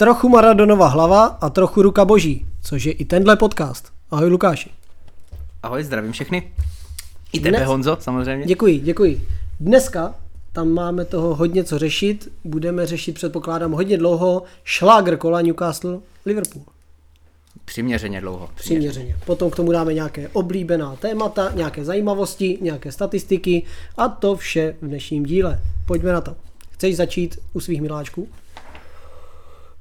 Trochu Maradonova hlava a trochu ruka boží, což je i tenhle podcast. Ahoj Lukáši. Ahoj, zdravím všechny. I tebe Dnes- Honzo, samozřejmě. Děkuji, děkuji. Dneska tam máme toho hodně co řešit. Budeme řešit, předpokládám, hodně dlouho šlágr kola Newcastle Liverpool. Přiměřeně dlouho. Přiměřeně. Potom k tomu dáme nějaké oblíbená témata, nějaké zajímavosti, nějaké statistiky a to vše v dnešním díle. Pojďme na to. Chceš začít u svých miláčků?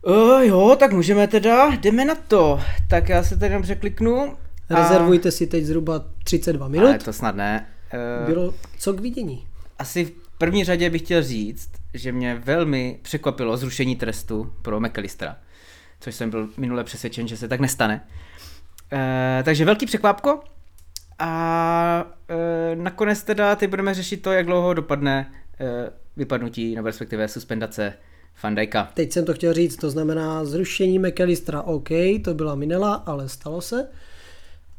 Uh, jo, tak můžeme teda, jdeme na to. Tak já se tady jenom překliknu. a- Rezervujte si teď zhruba 32 minut. Ale to snad ne. Uh, Bylo co k vidění? Asi v první řadě bych chtěl říct, že mě velmi překvapilo zrušení trestu pro McAllistera. Což jsem byl minule přesvědčen, že se tak nestane. Uh, takže velký překvapko. A uh, nakonec teda teď budeme řešit to, jak dlouho dopadne uh, vypadnutí, nebo respektive suspendace Van Dijka. Teď jsem to chtěl říct, to znamená zrušení McAllistera, OK, to byla minela, ale stalo se.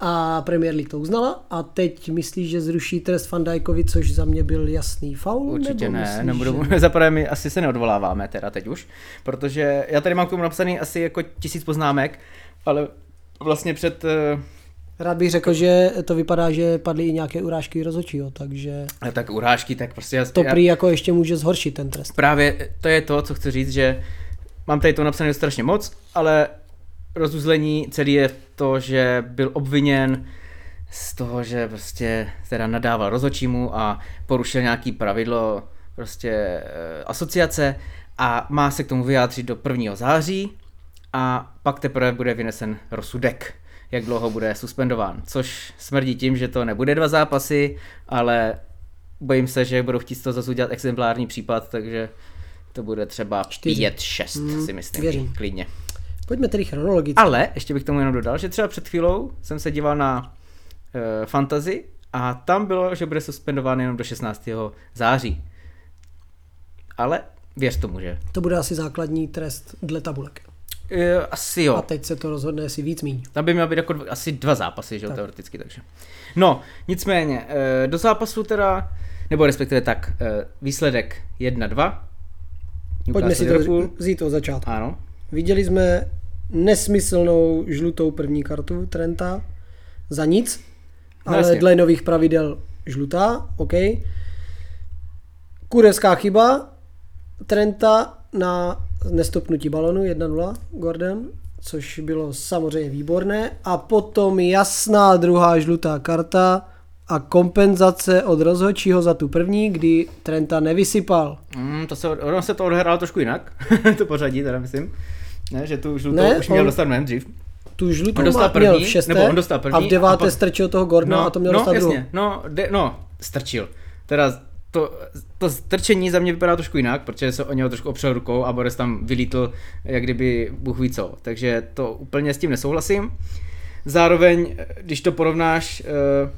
A Premier League to uznala a teď myslíš, že zruší trest Van Dijkovi, což za mě byl jasný faul? Určitě nebo ne, myslíš, nebudu, že... zaprvé my asi se neodvoláváme teda teď už, protože já tady mám k tomu napsaný asi jako tisíc poznámek, ale vlastně před, eh, Rád bych řekl, že to vypadá, že padly i nějaké urážky rozhodčího, takže eh, tak urážky, tak prostě já, to prý jako ještě může zhoršit ten trest. právě to je to, co chci říct, že mám tady to napsané strašně moc, ale rozuzlení celý je to, že byl obviněn z toho, že prostě teda nadával rozhodčímu a porušil nějaký pravidlo prostě e, asociace a má se k tomu vyjádřit do 1. září a pak teprve bude vynesen rozsudek, jak dlouho bude suspendován, což smrdí tím, že to nebude dva zápasy, ale bojím se, že budou chtít toho zase udělat exemplární případ, takže to bude třeba Čtyři. 5-6 Mm, si myslím, věřím. klidně. Pojďme tedy chronologicky. Ale ještě bych tomu jenom dodal, že třeba před chvílou jsem se díval na uh, Fantasy a tam bylo, že bude suspendován jenom do 16. září. Ale věř tomu, že? To bude asi základní trest dle tabulek. Uh, asi jo. A teď se to rozhodne, jestli víc míň. Tam by měl být jako dva, asi dva zápasy, že jo, Tak. teoreticky, takže. No, nicméně, eh, do zápasu teda, nebo respektive tak, eh, výsledek 1-2. Pojďme si to vzít od začátku. Ano, Viděli jsme nesmyslnou žlutou první kartu Trenta za nic, No ale jasně. dle nových pravidel žlutá, OK. Kurevská chyba Trenta na nestopnutí balonu 1-0 Gordon, což bylo samozřejmě výborné. A potom jasná druhá žlutá karta a kompenzace od rozhodčího za tu první, kdy Trenta nevysypal. mm, to se, ono se to odehrálo trošku jinak, to pořadí teda myslím. Ne, že tu žlutou Ne, už měl on- dostat mnohem dřív. Tu žlutou On dostal má- měl první, v šesté nebo on dostal první a v deváté a pak- strčil toho Gordona a to měl no, dostat jasně, druhou. no, de, no, strčil. Teda to, to strčení za mě vypadá trošku jinak, protože se o něho trošku opřel rukou a Boris tam vylítl, jak kdyby Bůh ví co. Takže to úplně s tím nesouhlasím. Zároveň, když to porovnáš, eh,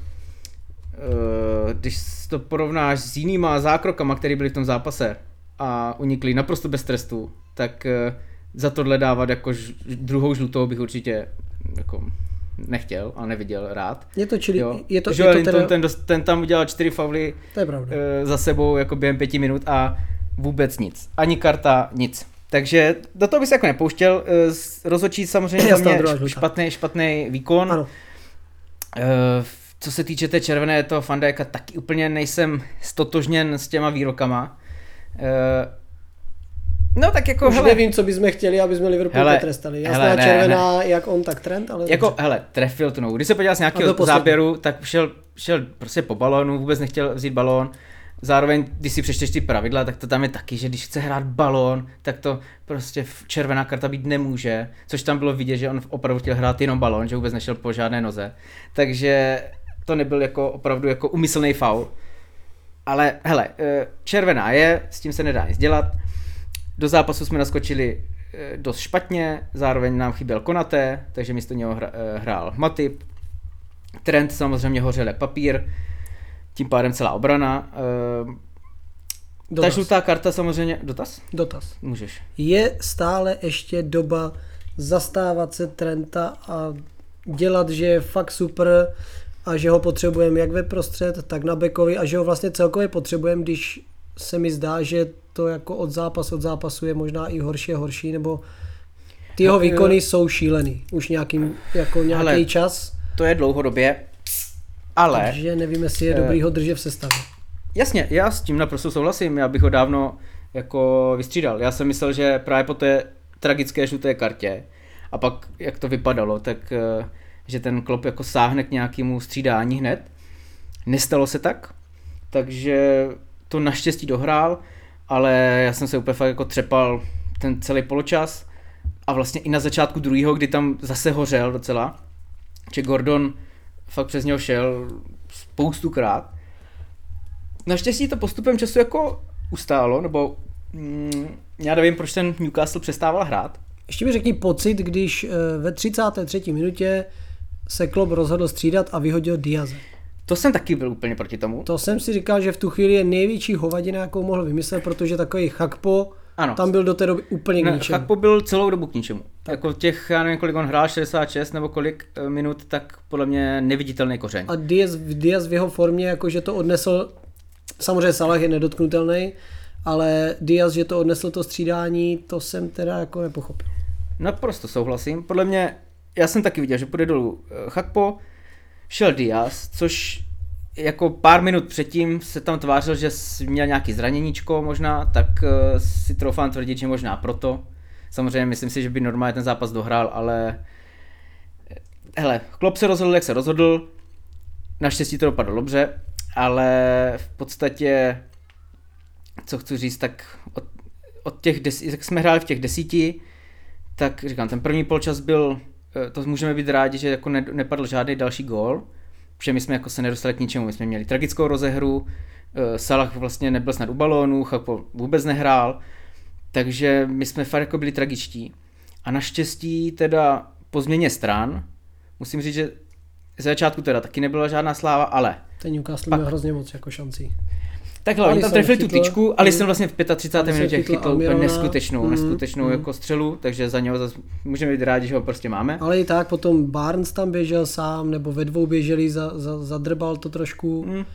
eh, když to porovnáš s jinýma zákrokama, které byly v tom zápase a unikly naprosto bez trestu, tak eh, za tohle dávat jako druhou žlutou bych určitě jako nechtěl a neviděl rád. Je to, čili, Jo. je to, je to Linton, teda, ten, dost, ten tam udělal čtyři fauly to je pravda. e, za sebou jako během pěti minut a vůbec nic. Ani karta, nic. Takže do toho bych se jako nepouštěl. E, rozhodčí samozřejmě Jasná mě špatný, špatný výkon. Ano, E, co se týče té červené toho Fandajka, taky úplně nejsem stotožněn s těma výrokama. E, no tak jako, už hele, nevím, co bychom chtěli, aby jsme Liverpool Hele, potrestali. Jasná hele, ne, červená, jak on, tak trend, ale Jako, dobře. hele, trefil tu nohu. Když se podíval z nějakého to záběru, tak šel, šel prostě po balónu, vůbec nechtěl vzít balón. Zároveň, když si přečteš ty pravidla, tak to tam je taky, že když chce hrát balón, tak to prostě v- červená karta být nemůže, což tam bylo vidět, že on opravdu chtěl hrát jenom balón, že vůbec nešel po žádné noze. Takže to nebyl jako opravdu jako umyslný faul. Ale hele, eh, červená je, s tím se nedá nic dělat. Do zápasu jsme naskočili eh, dost špatně, zároveň nám chyběl Konaté, takže místo něho eh, hrál Matip. Trend samozřejmě hořel jak papír, tím pádem celá obrana. eh, Ta Dotaz. žlutá karta samozřejmě, dotaz? Dotaz. Můžeš. Je stále ještě doba zastávat se Trenta a dělat, že je fakt super a že ho potřebujeme jak ve prostřed, tak na bekovi a že ho vlastně celkově potřebujeme, když se mi zdá, že to jako od zápas od zápasu je možná i horší a horší, nebo Ty jeho No, výkony jsou šílený. Už nějaký, jako nějaký Hele. čas. To je dlouhodobě, ale... Takže nevím, jestli je Eh. dobrý ho držet v sestavě. Jasně, já s tím naprosto souhlasím, já bych ho dávno jako vystřídal. Já jsem myslel, že právě po té tragické žluté kartě a pak jak to vypadalo, tak eh, že ten klop jako sáhne k nějakému střídání hned. Nestalo se tak, takže to naštěstí dohrál, ale já jsem se úplně fakt jako třepal ten celý poločas a vlastně i na začátku druhého, kdy tam zase hořel docela, že Gordon fakt přes něho šel spoustukrát. Naštěstí to postupem času jako ustálo, nebo mm, já nevím, proč ten Newcastle přestával hrát. Ještě mi řekni pocit, když eh, ve 33. minutě se Klopp rozhodl střídat a vyhodil Diaze. To jsem taky byl úplně proti tomu. To jsem si říkal, že v tu chvíli je největší hovadina, jakou mohl vymyslet, protože takový chakpo Ano. tam byl do té doby úplně k ničemu. Chakpo byl celou dobu k ničemu. Jako těch, já nevím, kolik on hrál, 66 nebo kolik eh, minut, tak podle mě neviditelný kořeň. A Diaz, Diaz v jeho formě, jakože to odnesl, samozřejmě Salah je nedotknutelný, ale Diaz, že to odnesl to střídání, to jsem teda jako nepochopil. Naprosto souhlasím. Podle mě, já jsem taky viděl, že půjde dolů eh, Chakpo, šel Diaz, což jako pár minut předtím se tam tvářil, že měl nějaký zraněníčko možná, tak eh, si troufám tvrdit, že možná proto. Samozřejmě myslím si, že by normálně ten zápas dohrál, ale eh, hele, Klopp se rozhodl, jak se rozhodl, naštěstí to dopadlo dobře, ale v podstatě, co chci říct, tak od, od těch, des, jak jsme hráli v těch desíti, tak říkám, ten první polčas byl, to můžeme být rádi, že jako ne, nepadl žádný další gól, protože my jsme jako se nedostali k ničemu, my jsme měli tragickou rozehru, eh, Salah vlastně nebyl snad u balónu, Chapo vůbec nehrál, takže my jsme fakt jako byli tragičtí. A naštěstí teda po změně stran, musím říct, že z začátku teda taky nebyla žádná sláva, ale Ten Newcastle Pak. měl hrozně moc jako šancí. Takhle, oni tam trefili tu chytl, tyčku, ale jsem vlastně v 35. Alisson minutě chytl chytl úplně neskutečnou, mm, neskutečnou mm. jako střelu, takže za něho zase můžeme být rádi, že ho prostě máme. Ale i tak potom Barnes tam běžel sám, nebo ve dvou běželi, za, za, zadrbal to trošku. Mm.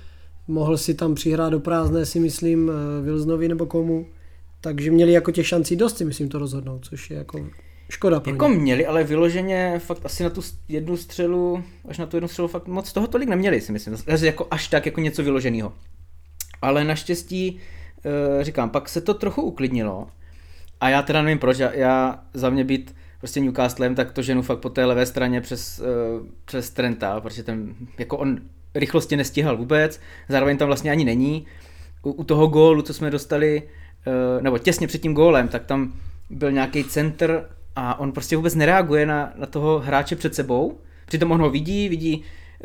Mohl si tam přihrát do prázdné, si myslím, eh, Wilsonovi nebo komu. Takže měli jako těch šancí dost, si myslím, to rozhodnout, což je jako škoda pro Jako ně. měli, ale vyloženě fakt asi na tu jednu střelu, až na tu jednu střelu fakt moc toho tolik neměli, si myslím. Zase jako až tak jako něco vyloženého. Ale naštěstí, eh, říkám, pak se to trochu uklidnilo. A já teda nevím proč, já, já za mě být prostě Newcastlem, tak to ženu fakt po té levé straně přes, eh, přes Trenta, protože ten, jako on rychlosti nestihal vůbec, zároveň tam vlastně ani není. U, u toho gólu, co jsme dostali, eh, nebo těsně před tím gólem, tak tam byl nějaký center a on prostě vůbec nereaguje na, na toho hráče před sebou. Přitom on ho vidí, vidí,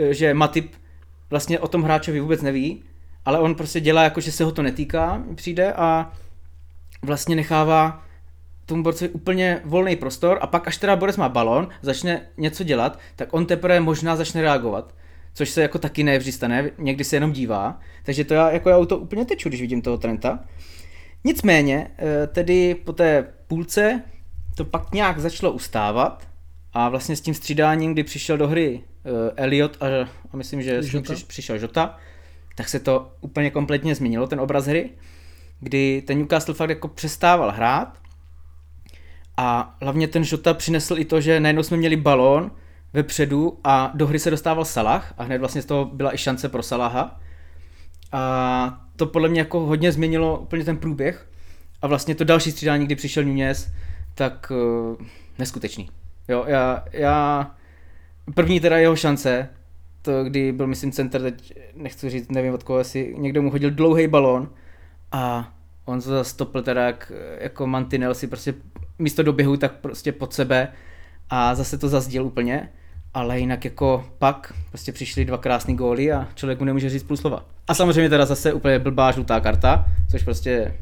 že Matip vlastně o tom hráčovi vůbec neví, ale on prostě dělá jako, že se ho to netýká, přijde a vlastně nechává tomu borcovi úplně volný prostor a pak až teda borec má balon, začne něco dělat, tak on teprve možná začne reagovat. Což se jako taky nevždy stane, někdy se jenom dívá. Takže to já, jako já to úplně teču, když vidím toho Trenta. Nicméně, eh, tedy po té půlce to pak nějak začalo ustávat a vlastně s tím střídáním, kdy přišel do hry eh, Elliot a, a myslím, že Jota. přiš, přišel Jota, tak se to úplně kompletně změnilo, ten obraz hry, kdy ten Newcastle fakt jako přestával hrát a hlavně ten Jota přinesl i to, že najednou jsme měli balón vepředu a do hry se dostával Salah a hned vlastně z toho byla i šance pro Salaha. A to podle mě jako hodně změnilo úplně ten průběh. A vlastně to další střídání, kdy přišel Nunez, tak uh, neskutečný. Jo, já, já, první teda jeho šance, to kdy byl myslím center, teď nechci říct, nevím od koho, jestli někdo mu hodil dlouhý balón a on to zastopil teda jak, jako mantinel si prostě místo doběhu tak prostě pod sebe a zase to zazděl úplně. Ale jinak jako pak prostě přišly dva krásný góly a člověk mu nemůže říct půl slova. A samozřejmě teda zase úplně blbá žlutá karta, což prostě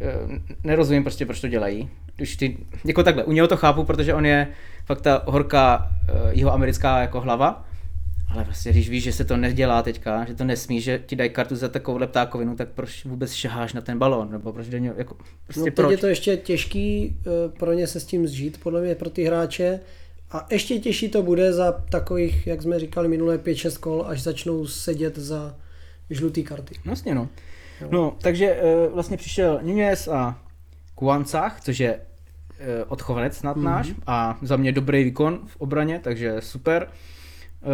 eh, nerozumím prostě, proč to dělají. Když ty, jako takhle, u něho to chápu, protože on je fakt ta horká jeho americká jako hlava, ale prostě když víš, že se to nedělá teďka, že to nesmí, že ti dají kartu za takovouhle ptákovinu, tak proč vůbec šaháš na ten balón, nebo proč do něho, jako, prostě No teď proč? je to ještě těžký eh, pro ně se s tím zžít, podle mě pro ty hráče. A ještě těžší to bude za takových, jak jsme říkali minulé 5-6 kol, až začnou sedět za žlutý karty. Vlastně no. No, takže uh, vlastně přišel Nunez a Kuancach, což je eh, odchovanec snad mm-hmm. náš a za mě dobrý výkon v obraně, takže super.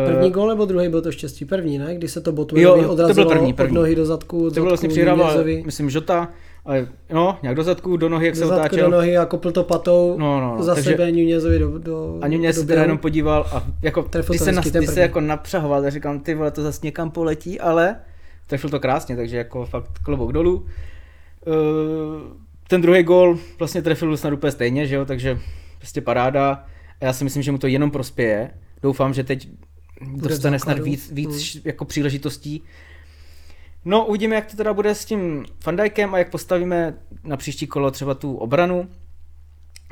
První gol nebo druhý byl to štěstí? První, ne? Když se to Botmanovi odrazilo to byl první, první. od nohy do zadku. To bylo vlastně přihrával, myslím, Žota, ale no, nějak do zadku, do nohy, jak do se otáčel. do nohy a kopl to patou no, no, za takže sebe Nunezovi do, do A Nunez se teda jenom podíval a jako, když se, nas, když se jako napřahoval, tak říkám, ty vole, to zase někam poletí, ale trefil to krásně, takže jako fakt klobouk dolů. Uh, ten druhý gol vlastně trefil snad úplně stejně, že jo, takže prostě paráda. A já si myslím, že mu to jenom prospěje. Doufám, že teď dostane snad víc, víc hmm. jako příležitostí. No, uvidíme, jak to teda bude s tím Fandajkem a jak postavíme na příští kolo třeba tu obranu.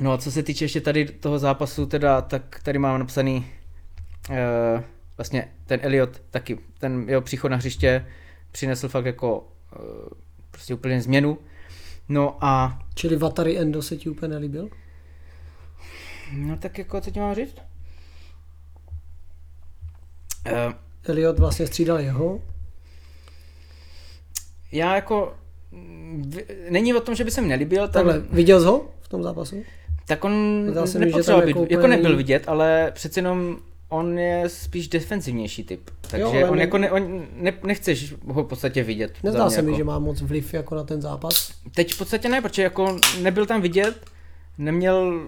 No a co se týče ještě tady toho zápasu, teda, tak tady mám napsaný uh, vlastně ten Elliot taky, ten jeho příchod na hřiště přinesl fakt jako uh, prostě úplně změnu. No a... Čili Vatary Endo se ti úplně nelíbil? No tak jako, co ti mám říct? Uh, Elliot vlastně střídal jeho? Já jako... Není o tom, že by se mi nelíbil. Takhle, viděl jsi ho v tom zápasu? Tak on nepotřeboval být, jako, jako nebyl vidět, ale přeci jenom on je spíš defenzivnější typ. Takže jo, on, ne, jako ne, on ne, nechceš ho v podstatě vidět. Nezdá se jako. mi, že má moc vliv jako na ten zápas. Teď v podstatě ne, protože jako nebyl tam vidět, neměl,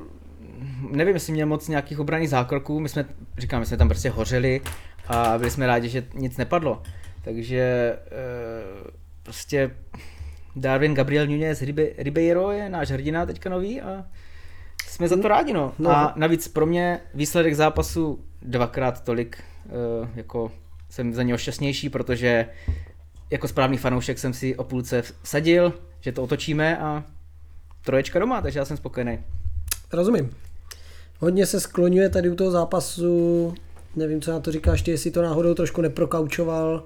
nevím, jestli měl moc nějakých obraných zákroků, my jsme, říkám, my jsme tam prostě hořeli a byli jsme rádi, že nic nepadlo. Takže e, prostě Darwin Gabriel Nunez Ribeiro je náš hrdina teďka nový a jsme za to rádi, no. no. A navíc pro mě výsledek zápasu dvakrát tolik, uh, jako jsem za něho šťastnější, protože jako správný fanoušek jsem si o půlce vsadil, že to otočíme a troječka doma, takže já jsem spokojený. Rozumím. Hodně se skloňuje tady u toho zápasu, nevím, co na to říkáš, ty, jestli to náhodou trošku neprokaučoval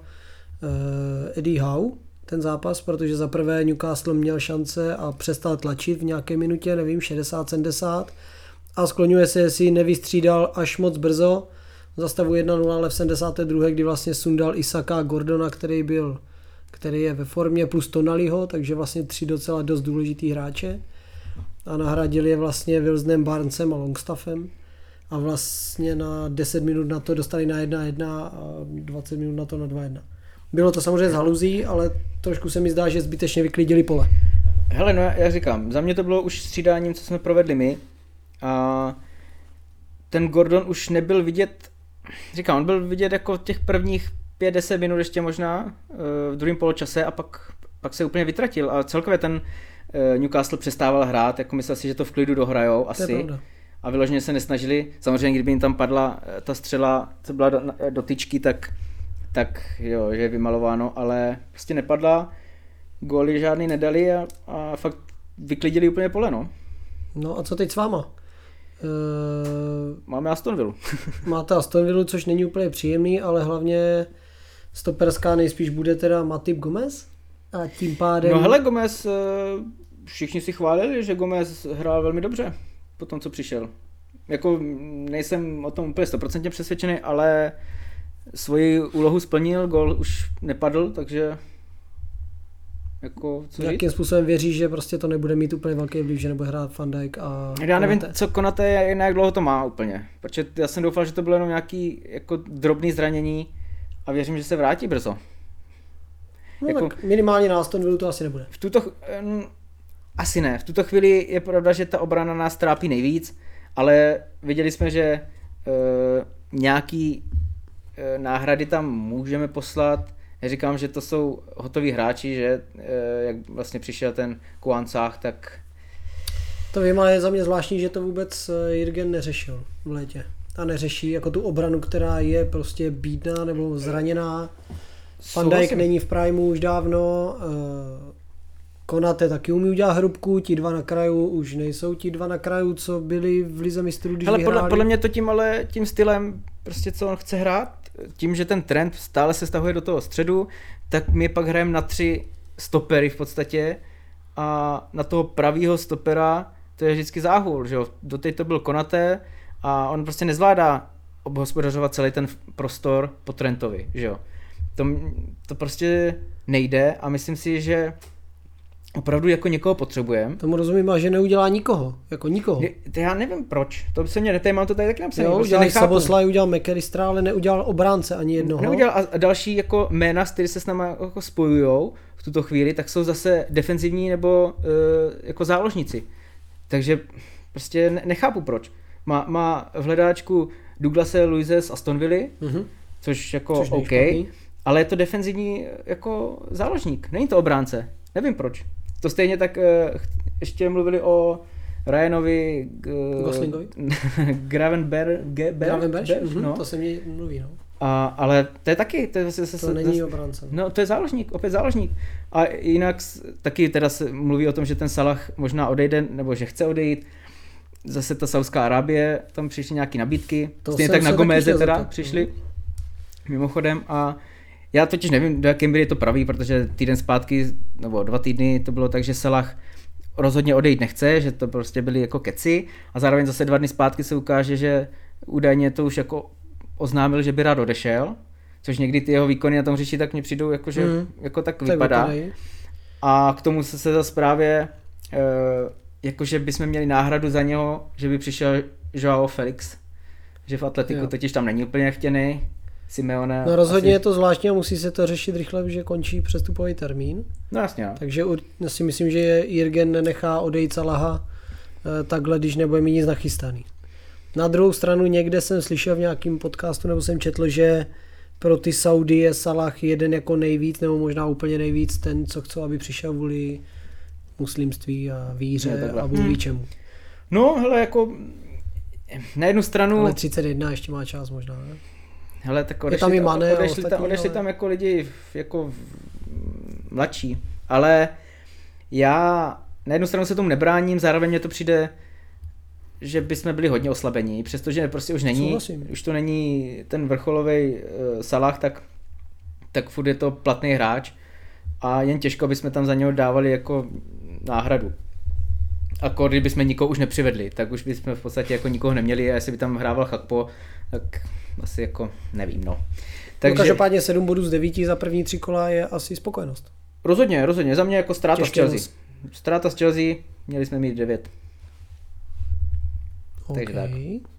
uh, Eddie Howe, ten zápas, protože za prvé Newcastle měl šance a přestal tlačit v nějaké minutě, nevím, 60-70 a skloňuje se, jestli nevystřídal až moc brzo. Za stavu 1-0, ale v 72. kdy vlastně sundal Isaka Gordona, který byl který je ve formě plus Tonaliho, takže vlastně tři docela dost důležitý hráče. A nahradili je vlastně Wilsonem Barnesem a Longstaffem a vlastně na 10 minut na to dostali na 1-1 a 20 minut na to na 2-1. Bylo to samozřejmě z haluzí, ale trošku se mi zdá, že zbytečně vyklidili pole. Hele, no já říkám, za mě to bylo už střídáním, co jsme provedli my. A ten Gordon už nebyl vidět, říkám, on byl vidět jako těch prvních 5-10 minut ještě možná eh, v druhém poločase a pak, pak se úplně vytratil. A celkově ten eh, Newcastle přestával hrát, jako myslel si, že to v klidu dohrajou asi. A vyloženě se nesnažili. Samozřejmě, kdyby jim tam padla eh, ta střela, co byla do, do tyčky, tak tak jo, že je vymalováno, ale prostě nepadla, góly žádný nedali a, a fakt vyklidili úplně pole, no. No a co teď s váma? Uh, Máme Aston Villa. máte Aston Villa, což není úplně příjemný, ale hlavně stoperská nejspíš bude teda Matip Gomez a tím pádem... No hele, Gomez, eh, všichni si chválili, že Gomez hrál velmi dobře po tom, co přišel. Jako nejsem o tom úplně stoprocentně přesvědčený, ale svoji úlohu splnil, gol už nepadl, takže jako, co Jakým říct? způsobem věří, že prostě to nebude mít úplně velký vliv, že nebude hrát Van Dijk a Já nevím, Konate. co Konate je, jak dlouho to má úplně, protože já jsem doufal, že to bylo jenom nějaký jako drobný zranění a věřím, že se vrátí brzo. No jako, tak minimálně na Aston Villa to asi nebude. V tuto, asi ne, v tuto chvíli je pravda, že ta obrana nás trápí nejvíc, ale viděli jsme, že uh, nějaký Eh, náhrady tam můžeme poslat. Neříkám, že to jsou hotoví hráči, že eh, jak vlastně přišel ten Kuancách, tak... To vím, je za mě zvláštní, že to vůbec Jirgen neřešil v létě. A neřeší jako tu obranu, která je prostě bídná nebo zraněná. Van Dijk není v primu už dávno, Konate taky umí udělat hrubku, ti dva na kraju už nejsou ti dva na kraju, co byli v Lize mistrů, když Hele, podle, podle, mě to tím ale tím stylem, prostě co on chce hrát, tím, že ten trend stále se stahuje do toho středu, tak my pak hrajeme na tři stopery v podstatě a na toho pravýho stopera to je vždycky záhul, že jo. Doteď to byl Konaté a on prostě nezvládá obhospodařovat celý ten prostor po Trentovi, že jo. To, to prostě nejde a myslím si, že opravdu jako někoho potřebujeme. Tomu rozumím, a že neudělá nikoho, jako nikoho. Je- To já nevím proč, to se mě neté, mám to tady taky napsané. Jo, prostě udělal. Saboslaj, udělal McAllistera, ale neudělal obránce ani jednoho. Neudělal a další jako jména, s který se s náma jako spojujou v tuto chvíli, tak jsou zase defenzivní nebo uh, jako záložníci. Takže prostě ne- nechápu proč. Má, má v hledáčku Douglase Luise z Aston Villa, Mhm. což jako Což OK, špatný. ale je to defenzivní jako záložník, není to obránce. Nevím proč. To stejně tak uh, ještě mluvili o Ryanovi G- Goslingovi? Gravenberg, Ge- Ber- Gravenberch? Ber- Mhm, no. To se mi mluví, no. A, ale to je taky, to je zase, zase, To není zase, obránce. No, to je záložník, opět záložník. A jinak taky teda se mluví o tom, že ten Salah možná odejde, nebo že chce odejít. Zase ta Saudská Arábie, tam přišly nějaké nabídky. To Stejně tak na Gomeze teda zeptat, no. přišli. Mimochodem a já totiž nevím, do jaké míry je to pravý, protože týden zpátky, nebo dva týdny to bylo tak, že Salah rozhodně odejít nechce, že to prostě byly jako keci a zároveň zase dva dny zpátky se ukáže, že údajně to už jako oznámil, že by rád odešel, což někdy ty jeho výkony na tom hřišti tak mně přijdou jako, že Mhm. jako tak Tak vypadá. vypadají. A k tomu se, se zase právě, e, jakože bychom měli náhradu za něho, že by přišel Joao Felix, že v Atletiku Jo. totiž tam není úplně chtěný, Simeone. No rozhodně asi, je to zvláštní a musí se to řešit rychle, že končí přestupový termín. No jasně, no. Takže si myslím, že Jirgen nenechá odejít Salaha eh, takhle, když nebude mít nic nachystaný. Na druhou stranu někde jsem slyšel v nějakém podcastu, nebo jsem četl, že pro ty Saudy je Salah jeden jako nejvíc, nebo možná úplně nejvíc ten, co chcou, aby přišel vůli muslimství a víře a ví Hmm. čemu. No, hele, jako na jednu stranu, Ale 31 ještě má čas možná, ne? Hele, tak tam odešli, i Mane odešli, tam, odešli ale- tam jako lidi jako mladší, ale já na jednu stranu se tomu nebráním, zároveň mě to přijde, že bychom byli hodně oslabení, přestože prostě už není, Souhlasím. už to není ten vrcholový uh, Salah, tak, tak furt je to platný hráč a jen těžko bychom tam za něho dávali jako náhradu. A kdyby bychom nikoho už nepřivedli, tak už bychom v podstatě jako nikoho neměli a jestli by tam hrával Chakpo, tak asi jako nevím, no. Takže... Takže No, každopádně 7 bodů z 9 za první tři kola je asi spokojenost. rozhodně, rozhodně, za mě jako ztráta z Chelsea. Ztráta z Chelsea, měli jsme mít 9. Takže Okay. tak.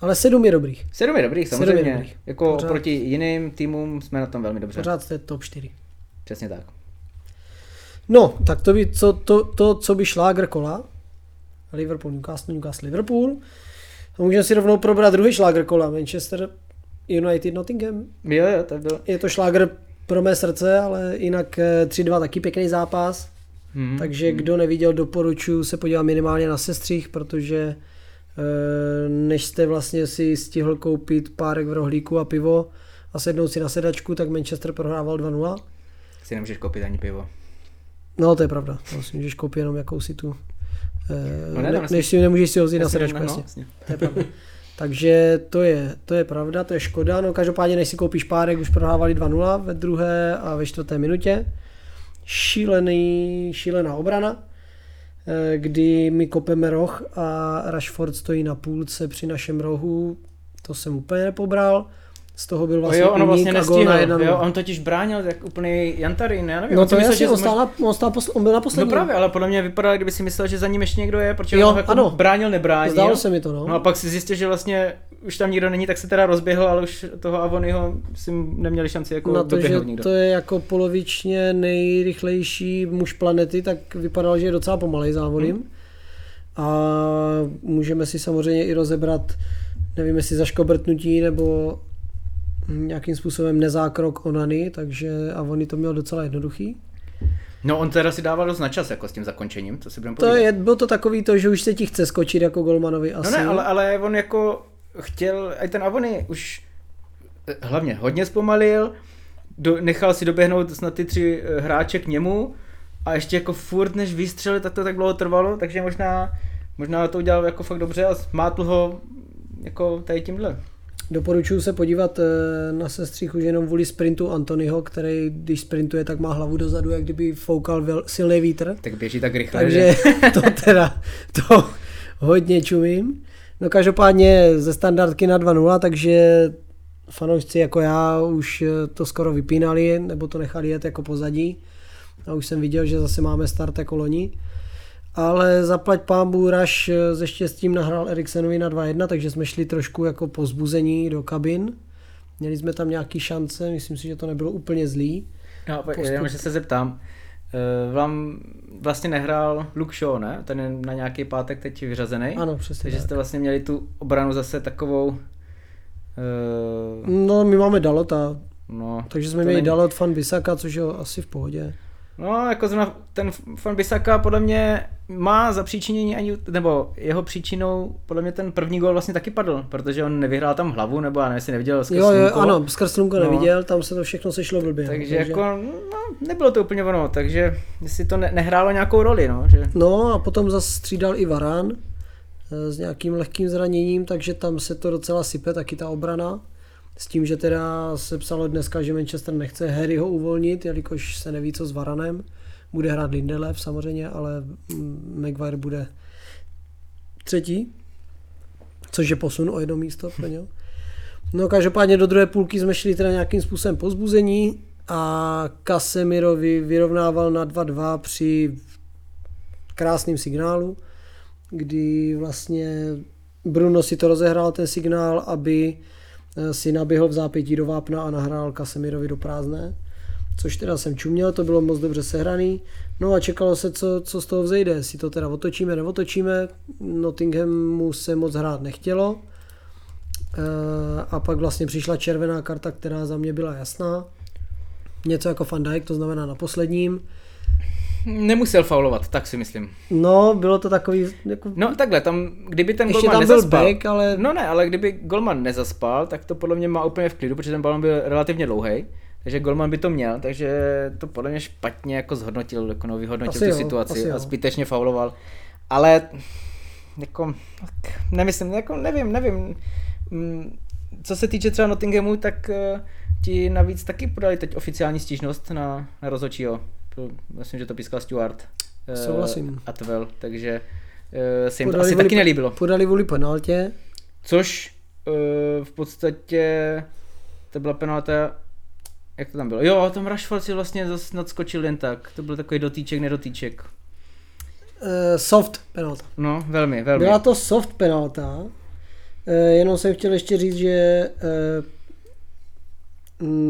Ale 7 je dobrých. 7 je dobrých, Sedm je samozřejmě. dobrých. Jako Pořád. proti jiným týmům jsme na tom velmi dobře. Pořád jste top 4. Přesně tak. No, tak to by, co, to, to, co by šlágr kola, Liverpool, Newcastle, Newcastle, Liverpool. A můžeme si rovnou probrat druhý šlágr kola, Manchester United, Nottingham. Jo, jo, to byl. Je to šlágr pro mé srdce, ale jinak eh, 3-2 taky pěkný zápas. Hmm. Takže kdo neviděl, doporučuji se podívat minimálně na sestřih, protože eh, než jste vlastně si stihl koupit párek v rohlíku a pivo a sednout si na sedačku, tak Manchester prohrával 2-0. Si nemůžeš koupit ani pivo. No to je pravda, to si můžeš koupit jenom jakousi tu, eh, No ne, ne, než si nemůžeš si ho vzít na sedačku, no, jasně. To je pravda. Takže to je, to je pravda, to je škoda. No každopádně, než si koupíš párek, už prohrávali 2-0 ve druhé a ve čtvrté minutě. Šílený, šílená obrana, eh, kdy my kopeme roh a Rashford stojí na půlce při našem rohu. To jsem úplně nepobral. Z toho byl No vlastně jo, ono vlastně a gól na nestihl. 1-0. Jo, on totiž bránil jak úplný Jantarin, já nevím. No to myslel, že on, stál on, stál posl- on byl na No poslední. právě, ale podle mě vypadá, kdyby si myslel, že za ním ještě někdo je, protože Jo, on jako ano. bránil, nebránil. Zdálo se mi to, no. No a pak si zjistil, že vlastně už tam nikdo není, tak se teda rozběhl, ale už toho Avonyho si neměli šanci jako na to, že nikdo. to je jako polovičně nejrychlejší muž planety, tak vypadal, že je docela pomalej závodím. Hmm. A můžeme si samozřejmě i rozebrat, nevím jestli zaškobrtnutí nebo nějakým způsobem nezákrok Onany, takže Avony to měl docela jednoduchý. No on teda si dával dost na čas jako s tím zakončením, to si budeme To je, bylo to takový to, že už se ti chce skočit jako Golmanovi asi. No ne, ale, ale on jako chtěl, i ten Avony už eh, hlavně hodně zpomalil, do, nechal si doběhnout snad ty tři eh, hráče k němu a ještě jako furt než vystřelil, tak to tak dlouho trvalo, takže možná, možná to udělal jako fakt dobře a smátl ho jako tady tímhle. Doporučuji se podívat eh, na sestřih už jenom vůli sprintu Antonyho, který když sprintuje, tak má hlavu dozadu, jak kdyby foukal vel, silný vítr. Tak běží tak rychle, Takže že... to teda, to hodně čumím. No každopádně ze standardky na 2-0, takže fanoušci jako já už eh, to skoro vypínali, nebo to nechali jet jako pozadí. A už jsem viděl, že zase máme start jako loni. Ale zaplať pámbu Raš se štěstím nahrál Eriksenovi na 2-1, takže jsme šli trošku jako pozbuzení do kabin. Měli jsme tam nějaký šance, myslím si, že to nebylo úplně zlý. No, jenom, že se zeptám, Eh, vám vlastně nehrál Luke Shaw, ne? Ten je na nějaký pátek teď vyřazený. Ano, přesně Takže tak. jste vlastně měli tu obranu zase takovou... Uh, no, my máme Dalota, no, takže jsme měli není... Dalot, Fan Bisaka, což je asi v pohodě. No, jako zrovna ten Fan Bisaka podle mě má za příčinění ani, nebo jeho příčinou podle mě ten první gol vlastně taky padl, protože on nevyhrál tam hlavu, nebo já nevím, jestli neviděl skrz Jo, jo, ano, skrz no. neviděl, tam se to všechno sešlo blbě. Takže, takže... jako, no, nebylo to úplně ono, takže jestli to ne, nehrálo nějakou roli, no. Že... No a potom zase střídal i Varán eh, s nějakým lehkým zraněním, takže tam se to docela sype, taky ta obrana. S tím, že teda se psalo dneska, že Manchester nechce Harryho uvolnit, jelikož se neví, co s Varanem. Bude hrát Lindelöf samozřejmě, ale mm, Maguire bude třetí, což je posun o jedno místo pro něho. No každopádně do druhé půlky jsme šli teda nějakým způsobem pozbuzení a Casemirovi vyrovnával na 2-2 při krásném signálu, kdy vlastně Bruno si to rozehrál ten signál, aby Eh, si naběhl v zápětí do vápna a nahrál Kasemirovi do prázdné, což teda jsem čuměl, to bylo moc dobře sehraný. No a čekalo se, co, co z toho vzejde, si to teda otočíme, neotočíme, Nottinghamu se moc hrát nechtělo. Eh, a pak vlastně přišla červená karta, která za mě byla jasná. Něco jako Van Dijk, to znamená na posledním. Nemusel faulovat, tak si myslím. No, bylo to takový... Jako... No takhle, tam, kdyby ten Ještě golman tam nezaspal... Byl back, ale... No ne, ale kdyby golman nezaspal, tak to podle mě má úplně v klidu, protože ten balon byl relativně dlouhý. Takže golman by to měl, takže to podle mě špatně jako zhodnotil, jako no, vyhodnotil asi tu jo, situaci a zbytečně fauloval. Ale jako, nemyslím, jako nevím, nevím. Mm, co se týče třeba Nottinghamu, tak uh, ti navíc taky podali teď oficiální stížnost na, na rozhodčího to, myslím, že to pískal Stuart. Eh, Souhlasím. Atwell, takže uh, se jim podali to asi voli, taky nelíbilo. Podali vůli penaltě. Což uh, v podstatě to byla penalta jak to tam bylo? Jo, tam Rashford si vlastně zase nadskočil jen tak. To byl takový dotýček, nedotýček. Uh, soft penalta. No, velmi, velmi. Byla to soft penalta. Uh, jenom jsem chtěl ještě říct, že uh,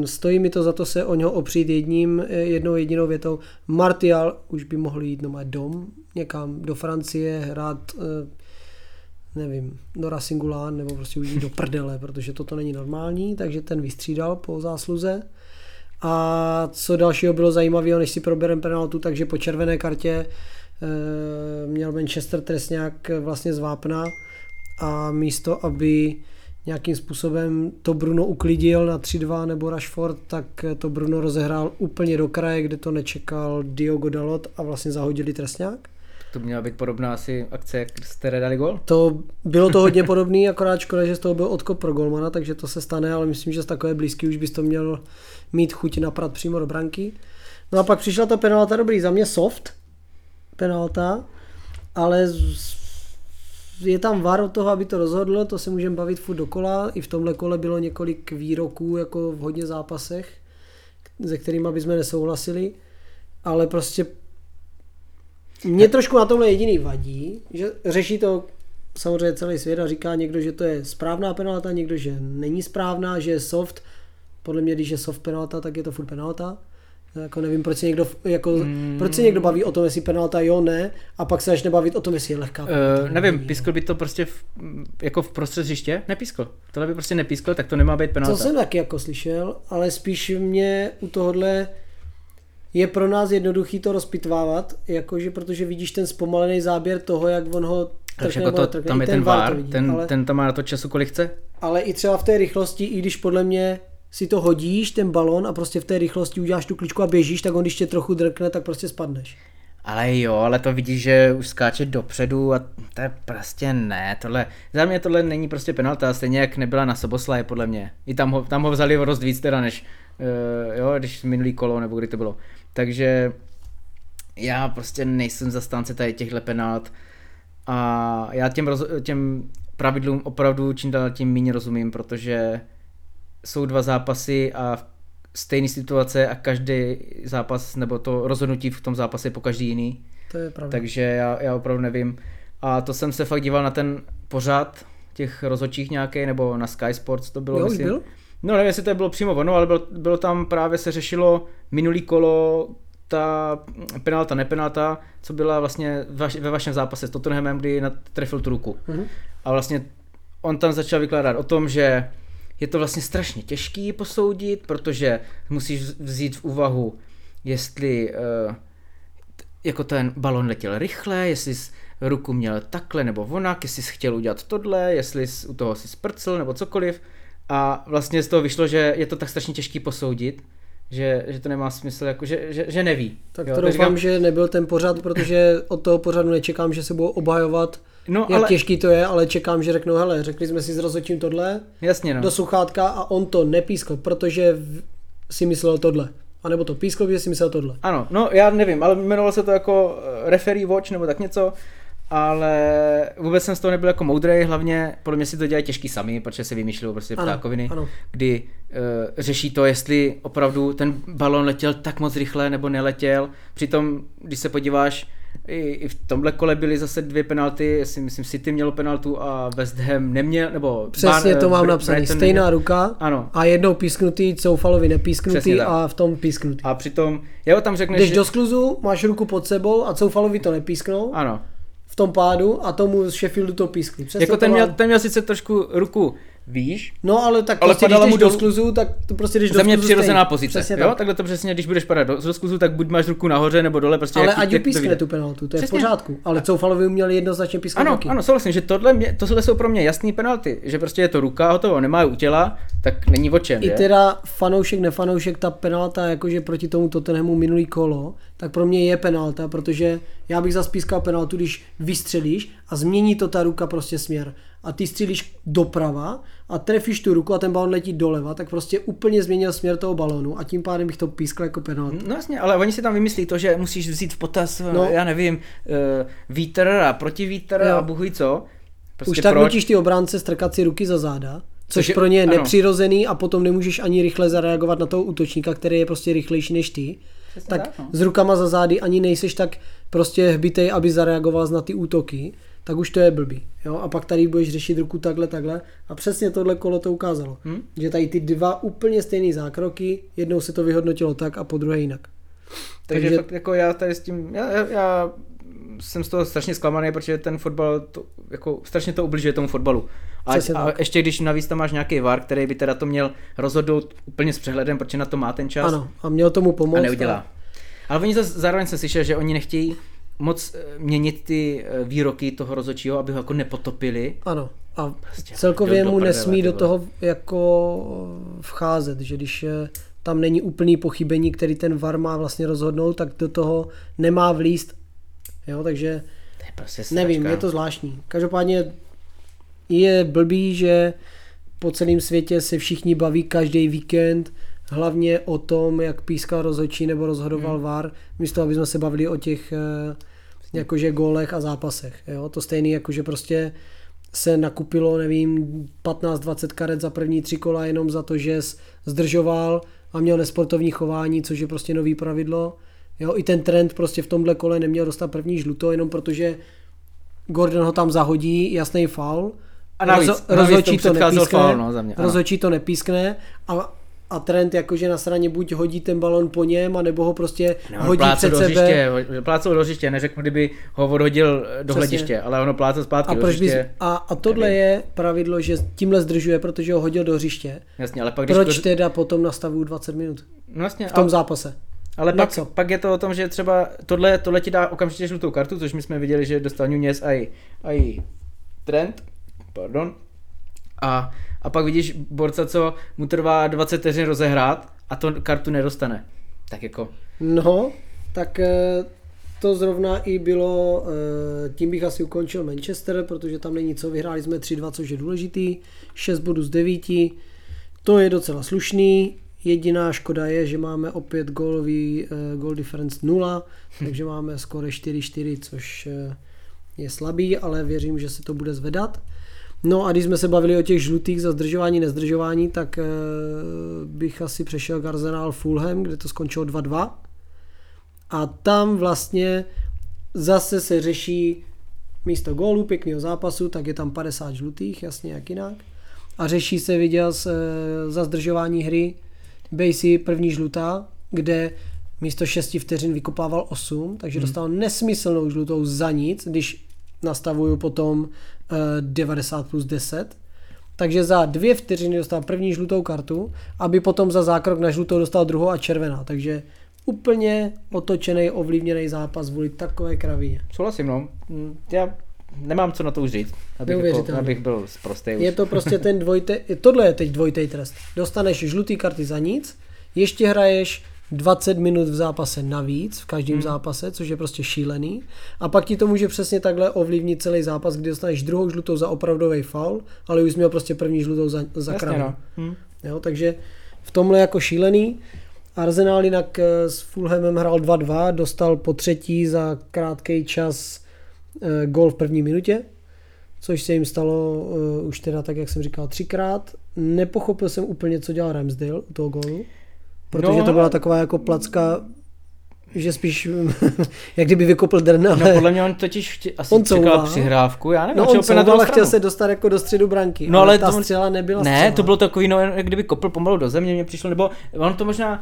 stojí mi to za to se o něho opřít jedním, eh, jednou jedinou větou. Martial už by mohl jít na dom, někam do Francie, hrát eh, nevím, do Racingulán nebo prostě už jít do prdele, protože toto není normální, takže ten vystřídal po zásluze. A co dalšího bylo zajímavého, než si probereme penaltu, takže po červené kartě e, měl Manchester trestňák vlastně z vápna a místo, aby nějakým způsobem to Bruno uklidil na 3-2 nebo Rashford, tak to Bruno rozehrál úplně do kraje, kde to nečekal Diogo Dalot a vlastně zahodili trestňák. To měla být podobná asi akce, jak jste dali gol? To bylo to hodně podobný, akorát škoda, že z toho byl odkop pro golmana, takže to se stane, ale myslím, že z takové blízky už bys to měl mít chuť naprat přímo do branky. No a pak přišla ta penalta, dobrý, za mě soft penalta, ale je tam var od toho, aby to rozhodl, to se můžeme bavit furt dokola. I v tomhle kole bylo několik výroků jako v hodně zápasech, se kterými bychom nesouhlasili, ale prostě mě trošku na tomhle jediný vadí, že řeší to samozřejmě celý svět a říká někdo, že to je správná penalta, někdo, že není správná, že je soft. Podle mě, když je soft penalta, tak je to furt penalta. Jako nevím, proč se někdo, jako, mm. proč se někdo baví o tom, jestli penalta jo, ne, a pak se začne bavit o tom, jestli je lehká. Uh, nevím, pískl by to prostě v, jako v prostřed hřiště? Nepískl. Tohle by prostě nepískl, tak to nemá být penalta. To jsem taky jako slyšel, ale spíš mě u tohohle je pro nás jednoduchý to rozpitvávat, jakože protože vidíš ten zpomalený záběr toho, jak on ho trkne, jako to, trkne. Tam je ten, ten vár, vidí, ten, ale, ten tam má na to času, kolik chce. Ale i třeba v té rychlosti, i když podle mě si to hodíš, ten balon a prostě v té rychlosti uděláš tu kličku a běžíš, tak on když tě trochu drkne, tak prostě spadneš. Ale jo, ale to vidíš, že už skáče dopředu a to je prostě ne, tohle, za mě tohle není prostě penalta, stejně jak nebyla na Soboslaje podle mě. I tam ho, tam ho vzali rost víc teda než, uh, jo, když minulý kolo nebo kdy to bylo. Takže já prostě nejsem zastánce tady těchhle penalt a já těm, roz, těm pravidlům opravdu čím dál tím méně rozumím, protože jsou dva zápasy a stejné situace a každý zápas, nebo to rozhodnutí v tom zápase je po každý jiný. To je pravda. Takže já, já opravdu nevím. A to jsem se fakt díval na ten pořad těch rozhodčích nějaký, nebo na Sky Sports to bylo, jo, myslím. byl? No nevím, jestli to bylo přímo ono, ale bylo, bylo tam právě se řešilo minulý kolo ta penalta, nepenalta, co byla vlastně vaš, ve vašem zápase s Tottenhamem, kdy trefil tu ruku. Mhm. A vlastně on tam začal vykládat o tom, že je to vlastně strašně těžký posoudit, protože musíš vzít v úvahu, jestli uh, jako ten balon letěl rychle, jestli jsi ruku měl takhle nebo onak, jestli jsi chtěl udělat tohle, jestli jsi u toho si sprcl nebo cokoliv. A vlastně z toho vyšlo, že je to tak strašně těžký posoudit, že, že to nemá smysl, jako, že, že, že neví. Tak jo, to doufám, říkám, že nebyl ten pořad, protože od toho pořadu nečekám, že se budou obhajovat, No, jak ale- těžký to je, ale čekám, že řeknou, hele, řekli jsme si s rozhodčím tohle Jasně no. do sluchátka a on to nepískl, protože si myslel tohle. A nebo to pískl, protože si myslel tohle. Ano, no já nevím, ale jmenovalo se to jako eh, referee watch nebo tak něco, ale vůbec jsem z toho nebyl jako moudrej, hlavně podle mě si to dělají těžký sami, protože se vymýšlí prostě Ano, ptákoviny, ano. kdy uh, řeší to, jestli opravdu ten balon letěl tak moc rychle nebo neletěl. Přitom, když se podíváš, i, i v tomhle kole byly zase dvě penalty, jestli myslím City mělo penaltu a West Ham neměl, nebo Přesně Bar- to mám Br- napsané. Brighton Stejná neměl. ruka Ano. a jednou písknutý, Coufalovi nepísknutý a v tom písknutý. A přitom, jo, tam řekneš, Jdeš že- do skluzu, máš ruku pod sebou a Coufalovi to nepísknou Ano, v tom pádu a tomu z Sheffieldu to pískli. Přesně jako to ten měl, ten měl sice trošku ruku výš, No ale tak ale prostě, když jdeš mu do skluzu, tak to prostě jdeš do za mě přirozená stejně. pozice. Přesně jo? tak. Takhle to přesně, když budeš padat do, do skluzu, tak buď máš ruku nahoře nebo dole, prostě Ale ať jak ju to pískne vyjde. tu penaltu, to je Přesně. v pořádku. Ale Coufalovi měl jednoznačně písknout Ano, taky. ano, souhlasím, že tohle, mě, tohle jsou pro mě jasný penalty, že prostě je to ruka, hotovo, nemá u těla, tak není o čem, I že? teda fanoušek, nefanoušek, ta penalta, jakože proti tomu Tottenhamu minulý kolo, tak pro mě je penalta, protože já bych zase pískal penaltu, když vystřelíš a změní to ta ruka prostě směr. A ty střílíš doprava a trefíš tu ruku a ten balon letí doleva, tak prostě úplně změnil směr toho balonu a tím pádem bych to pískal jako penaltu. No jasně, ale oni si tam vymyslí to, že musíš vzít v potaz, No. no. já nevím, uh, vítr a protivítr Jo. a ví co. Prostě Už tak proč? nutíš ty obránce strkat si ruky za záda, což Což pro ně je ano. nepřirozený a potom nemůžeš ani rychle zareagovat na toho útočníka, který je prostě rychlejší než ty. Přesně Tak tak, no. s rukama za zády ani nejseš tak prostě hbitej, aby zareagoval na ty útoky, tak už to je blbý. Jo? A pak tady budeš řešit ruku takhle, takhle. A přesně tohle kolo to ukázalo. Hm? Že tady ty dva úplně stejné zákroky, jednou se to vyhodnotilo tak a po druhé jinak. Takže, Takže- fakt jako já tady s tím, já, já, já jsem z toho strašně zklamaný, protože ten fotbal, to, jako strašně to ubližuje tomu fotbalu. A, a ještě když navíc tam máš nějaký VAR, který by teda to měl rozhodnout úplně s přehledem, protože na to má ten čas Ano, a měl tomu pomoct. a neudělá. Ale oni zase, zároveň jsem slyšel, že oni nechtějí moc eh, měnit ty eh, výroky toho rozhodčího, aby ho jako nepotopili. Ano. A Prostě celkově mu nesmí do toho jako vcházet, že když eh, tam není úplný pochybení, který ten VAR má vlastně rozhodnout, tak do toho nemá vlíst. Jo, takže To je prostě nevím, je to zvláštní. Každopádně je blbý, že po celém světě se všichni baví každý víkend hlavně o tom, jak pískal rozhodčí nebo rozhodoval Hmm. VAR, místo aby jsme se bavili o těch eh, jakože gólech a zápasech. Jo? To stejný, jakože prostě se nakupilo, nevím, 15-20 karet za první tři kola jenom za to, že zdržoval a měl nesportovní chování, což je prostě nový pravidlo. Jo, i ten trend prostě v tomhle kole neměl dostat první žluto, jenom protože Gordon ho tam zahodí, jasný faul. A navíc- Rozho- navíc rozhodčí tomu to nepískne, faul, no, za mě, ano. rozhodčí to nepískne a, a trend jakože na straně buď hodí ten balon po něm, anebo ho prostě No, hodí před do sebe. hřiště, plácel do hřiště, neřeknu, kdyby ho odhodil do Přesně. hlediště, ale ono plácel zpátky A, do proč bys, hřiště. a, a tohle Nevím. je pravidlo, že tímhle zdržuje, protože ho hodil do hřiště. Jasně, ale pak když Proč to, teda potom nastavuju 20 minut no jasně, v tom ale, zápase? ale pak, co? pak, je to o tom, že třeba tohle, tohle ti dá okamžitě žlutou kartu, což my jsme viděli, že dostal Nunez a i Trent, pardon, a, a pak vidíš borca, co mu trvá 20 vteřin rozehrát a to kartu nedostane. Tak jako, No, tak eh, to zrovna i bylo, eh, tím bych asi ukončil Manchester, protože tam není co, vyhráli jsme 3-2, což je důležitý, 6 bodů z 9, to je docela slušný, jediná škoda je, že máme opět gólový eh, goal difference 0, takže máme skoro 4-4, což je slabý, ale věřím, že se to bude zvedat. No a když jsme se bavili o těch žlutých za zdržování, nezdržování, tak e, bych asi přešel k Arsenal Fulham, kde to skončilo 2-2. A tam vlastně zase se řeší místo gólu, pěkného zápasu, tak je tam 50 žlutých, jasně jak jinak. A řeší se, viděl se za zdržování hry, Bejsi první žlutá, kde místo 6 vteřin vykopával 8, takže hmm. dostal nesmyslnou žlutou za nic, když nastavuju potom uh, 90 plus 10. Takže za dvě vteřiny dostal první žlutou kartu, aby potom za zákrok na žlutou dostal druhou a červená. Takže úplně otočený, ovlivněný zápas vůli takové kravině. Souhlasím, no. Já nemám co na to už říct, abych, jako, abych byl prostý. Je to prostě ten dvojte, tohle je teď dvojitý trest. Dostaneš žlutý karty za nic, ještě hraješ 20 minut v zápase navíc, v každém hmm. zápase, což je prostě šílený. A pak ti to může přesně takhle ovlivnit celý zápas, kdy dostaneš druhou žlutou za opravdový faul, ale už jsi měl prostě první žlutou za, za Jasně, no. hmm. jo, takže v tomhle jako šílený. Arsenal jinak eh, s Fulhamem hrál 2-2, dostal po třetí za krátký čas uh, gol v první minutě, což se jim stalo uh, už teda tak, jak jsem říkal, třikrát. Nepochopil jsem úplně, co dělal Ramsdale u toho gólu. Protože no, to byla taková jako placka, že spíš, jak kdyby vykopl drn, ale... No podle mě on totiž chtě, asi on čekal přihrávku, já nevím, no on couval, ale chtěl se dostat jako do středu branky, no, ale, ale ta to, střela nebyla Ne, střela. to bylo takový, no, jak kdyby kopl pomalu do země, mě přišlo, nebo on to možná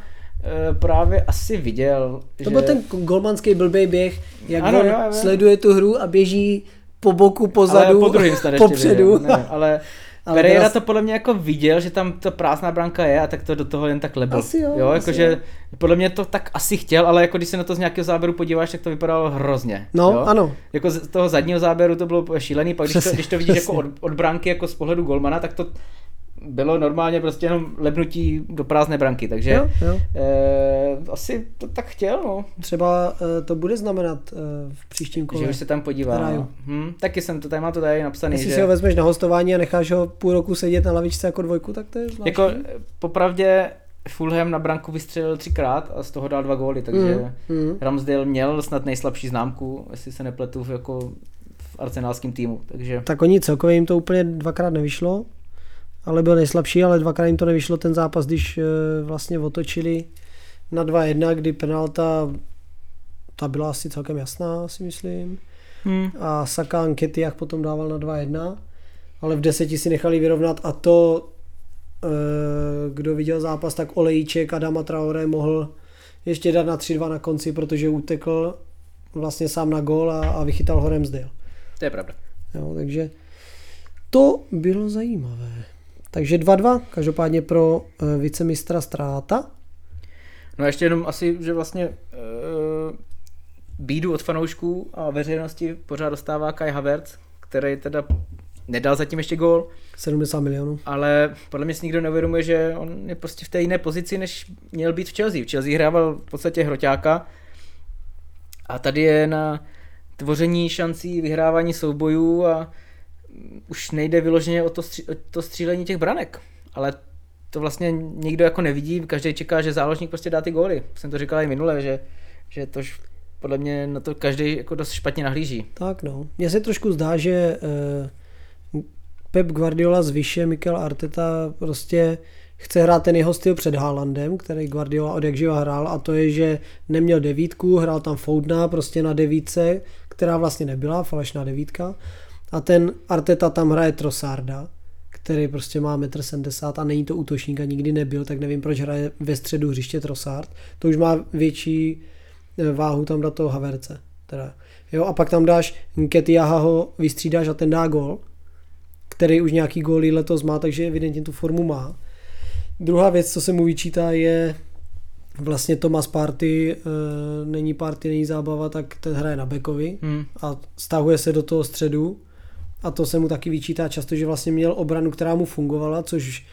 uh, právě asi viděl, To že... byl ten golmanský blbý běh, jak ano, on jo, sleduje tu hru a běží po boku, pozadu, ale po druhým popředu. Ale ale Pereira teda... to podle mě jako viděl, že tam ta prázdná branka je a tak to do toho jen tak lebl. Asi jo, jo asi jakože jo. podle mě to tak asi chtěl, ale jako když se na to z nějakého záběru podíváš, tak to vypadalo hrozně. No, jo? ano. Jako z toho zadního záběru to bylo šílený, pak když to, když to vidíš jako od, od branky jako z pohledu golmana, tak to bylo normálně prostě jenom lebnutí do prázdné branky, takže jo, jo. Eh, asi to tak chtěl, no. Třeba eh, to bude znamenat eh, v příštím kole. Že už se tam podívá. No. Hm, taky jsem to tady, má to tady napsané. Jestli že... si ho vezmeš na hostování a necháš ho půl roku sedět na lavičce jako dvojku, tak to je zvláštní. Jako popravdě Fulham na branku vystřelil třikrát a z toho dal dva góly, takže mm, mm. Ramsdale měl snad nejslabší známku, jestli se nepletu, jako v arsenálském týmu. Takže... Tak oni celkově jim to úplně dvakrát nevyšlo ale byl nejslabší, ale dvakrát jim to nevyšlo ten zápas, když eh, vlastně otočili na 2-1, kdy penalta ta byla asi celkem jasná, si myslím. Hmm. A Saka Anketiach potom dával na 2-1, ale v deseti si nechali vyrovnat a to, eh, kdo viděl zápas, tak Olejíček Adama Traore mohl ještě dát na 3-2 na konci, protože utekl vlastně sám na gól a, a vychytal ho Ramsdale. To je pravda. Jo, takže to bylo zajímavé. Takže 2-2, každopádně pro uh, vicemistra ztráta. No a ještě jenom asi, že vlastně uh, bídu od fanoušků a veřejnosti pořád dostává Kai Havertz, který teda nedal zatím ještě gól. 70 milionů. Ale podle mě si nikdo neuvědomuje, že on je prostě v té jiné pozici, než měl být v Chelsea. V Chelsea hrával v podstatě hroťáka a tady je na tvoření šancí, vyhrávání soubojů a už nejde vyloženě o to, stří, o to střílení těch branek, ale to vlastně nikdo jako nevidí, každý čeká, že záložník prostě dá ty góly. Jsem to říkal i minule, že, že to podle mě na to každý jako dost špatně nahlíží. Tak no, mně se trošku zdá, že uh, Pep Guardiola zvyše Mikel Arteta prostě chce hrát ten jeho styl před Haalandem, který Guardiola od jak živa hrál a to je, že neměl devítku, hrál tam Foudna prostě na devítce, která vlastně nebyla, falešná devítka a ten Arteta tam hraje Trosarda, který prostě má 1,70 m a není to útočník a nikdy nebyl, tak nevím, proč hraje ve středu hřiště Trossard. To už má větší eh, váhu tam do toho Haverce. Teda. Jo, a pak tam dáš Nketiaha ho vystřídáš a ten dá gol, který už nějaký góly letos má, takže evidentně tu formu má. Druhá věc, co se mu vyčítá, je vlastně Thomas Party, e, není Party, není zábava, tak ten hraje na bekovi hmm. a stahuje se do toho středu a to se mu taky vyčítá často, že vlastně měl obranu, která mu fungovala, což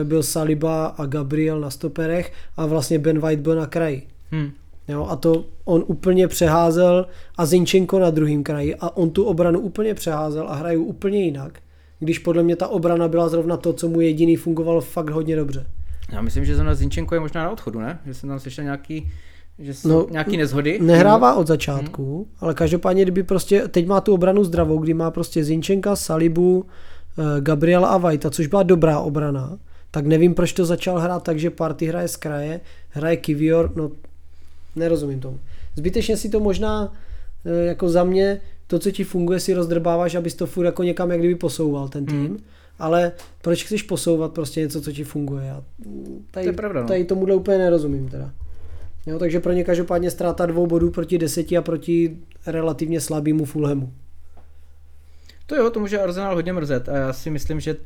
eh, byl Saliba a Gabriel na stoperech a vlastně Ben White byl na kraji. Hmm. Jo, a to on úplně přeházel a Zinčenko na druhém kraji a on tu obranu úplně přeházel a hrají úplně jinak, když podle mě ta obrana byla zrovna to, co mu jediný fungovalo fakt hodně dobře. Já myslím, že zrovna Zinčenko je možná na odchodu, ne? Že jsem tam slyšel nějaký že jsou no, nějaký nezhody. Nehrává od začátku, hmm. ale každopádně, kdyby prostě, teď má tu obranu zdravou, kdy má prostě Zinčenka, Salibu, eh, Gabriela a Vajta, což byla dobrá obrana, tak nevím, proč to začal hrát tak, že Party hraje z kraje, hraje Kivior, no nerozumím tomu. Zbytečně si to možná eh, jako za mě, to, co ti funguje, si rozdrbáváš, abys to furt jako někam jak kdyby posouval ten tým. Mm. Ale proč chceš posouvat prostě něco, co ti funguje? Já tady, To je pravda, no. tady tomuhle úplně nerozumím teda. Jo, takže pro ně každopádně ztráta dvou bodů proti deseti a proti relativně slabému Fulhamu. To jo, to může Arsenal hodně mrzet a já si myslím, že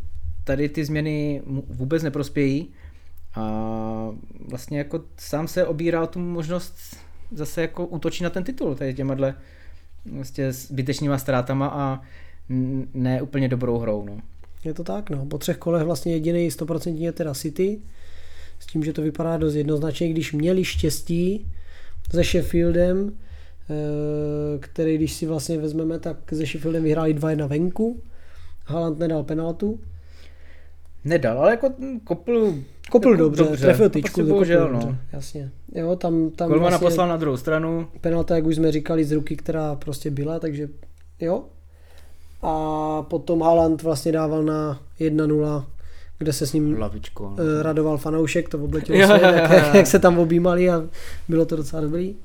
tady ty změny vůbec neprospějí a vlastně jako sám se obíral tu možnost zase jako útočí na ten titul tady těma dle vlastně zbytečnýma ztrátama a ne úplně dobrou hrou. No. Je to tak, no. Po třech kolech vlastně jediný 100% je teda City, tím, že to vypadá dost jednoznačně, když měli štěstí se Sheffieldem, eh, který, když si vlastně vezmeme, tak se Sheffieldem vyhráli 2-1 venku, Haaland nedal penaltu, Nedal, ale jako kopl, kopl jako dobře, dobře, trefil no tyčku, prostě to kopl bohužel, dobře, no. jasně. Jo, tam, tam Golmana vlastně poslal na druhou stranu. penalta, jak už jsme říkali, z ruky, která prostě byla, takže jo. A potom Haaland vlastně dával na 1-0, kde se s ním Lavičko. No. eh, radoval fanoušek, to obletělo Jo, svět, jo, jak, jo, jak, jo. jak, se tam objímali a bylo to docela dobrý.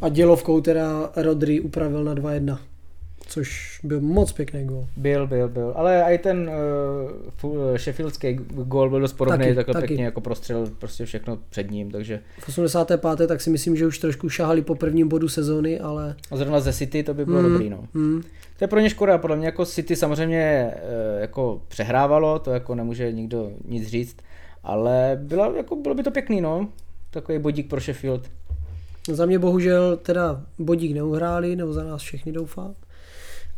A dělovkou teda Rodri upravil na 2-1, což byl moc pěkný gol. Byl, byl, byl. Ale i ten uh, Sheffieldský gól byl dost podobný, Taky, takhle taky. pěkně jako prostřel prostě všechno před ním, takže V 85. tak si myslím, že už trošku šahali po prvním bodu sezóny, ale... a zrovna ze City to by bylo Mm, dobrý, no. Mm, To je pro ně škoda, podle mě jako City samozřejmě eh, jako přehrávalo, to jako nemůže nikdo nic říct, ale bylo, jako, bylo by to pěkný, no. Takový bodík pro Sheffield. Za mě bohužel teda bodík neuhráli, nebo za nás všechny doufám.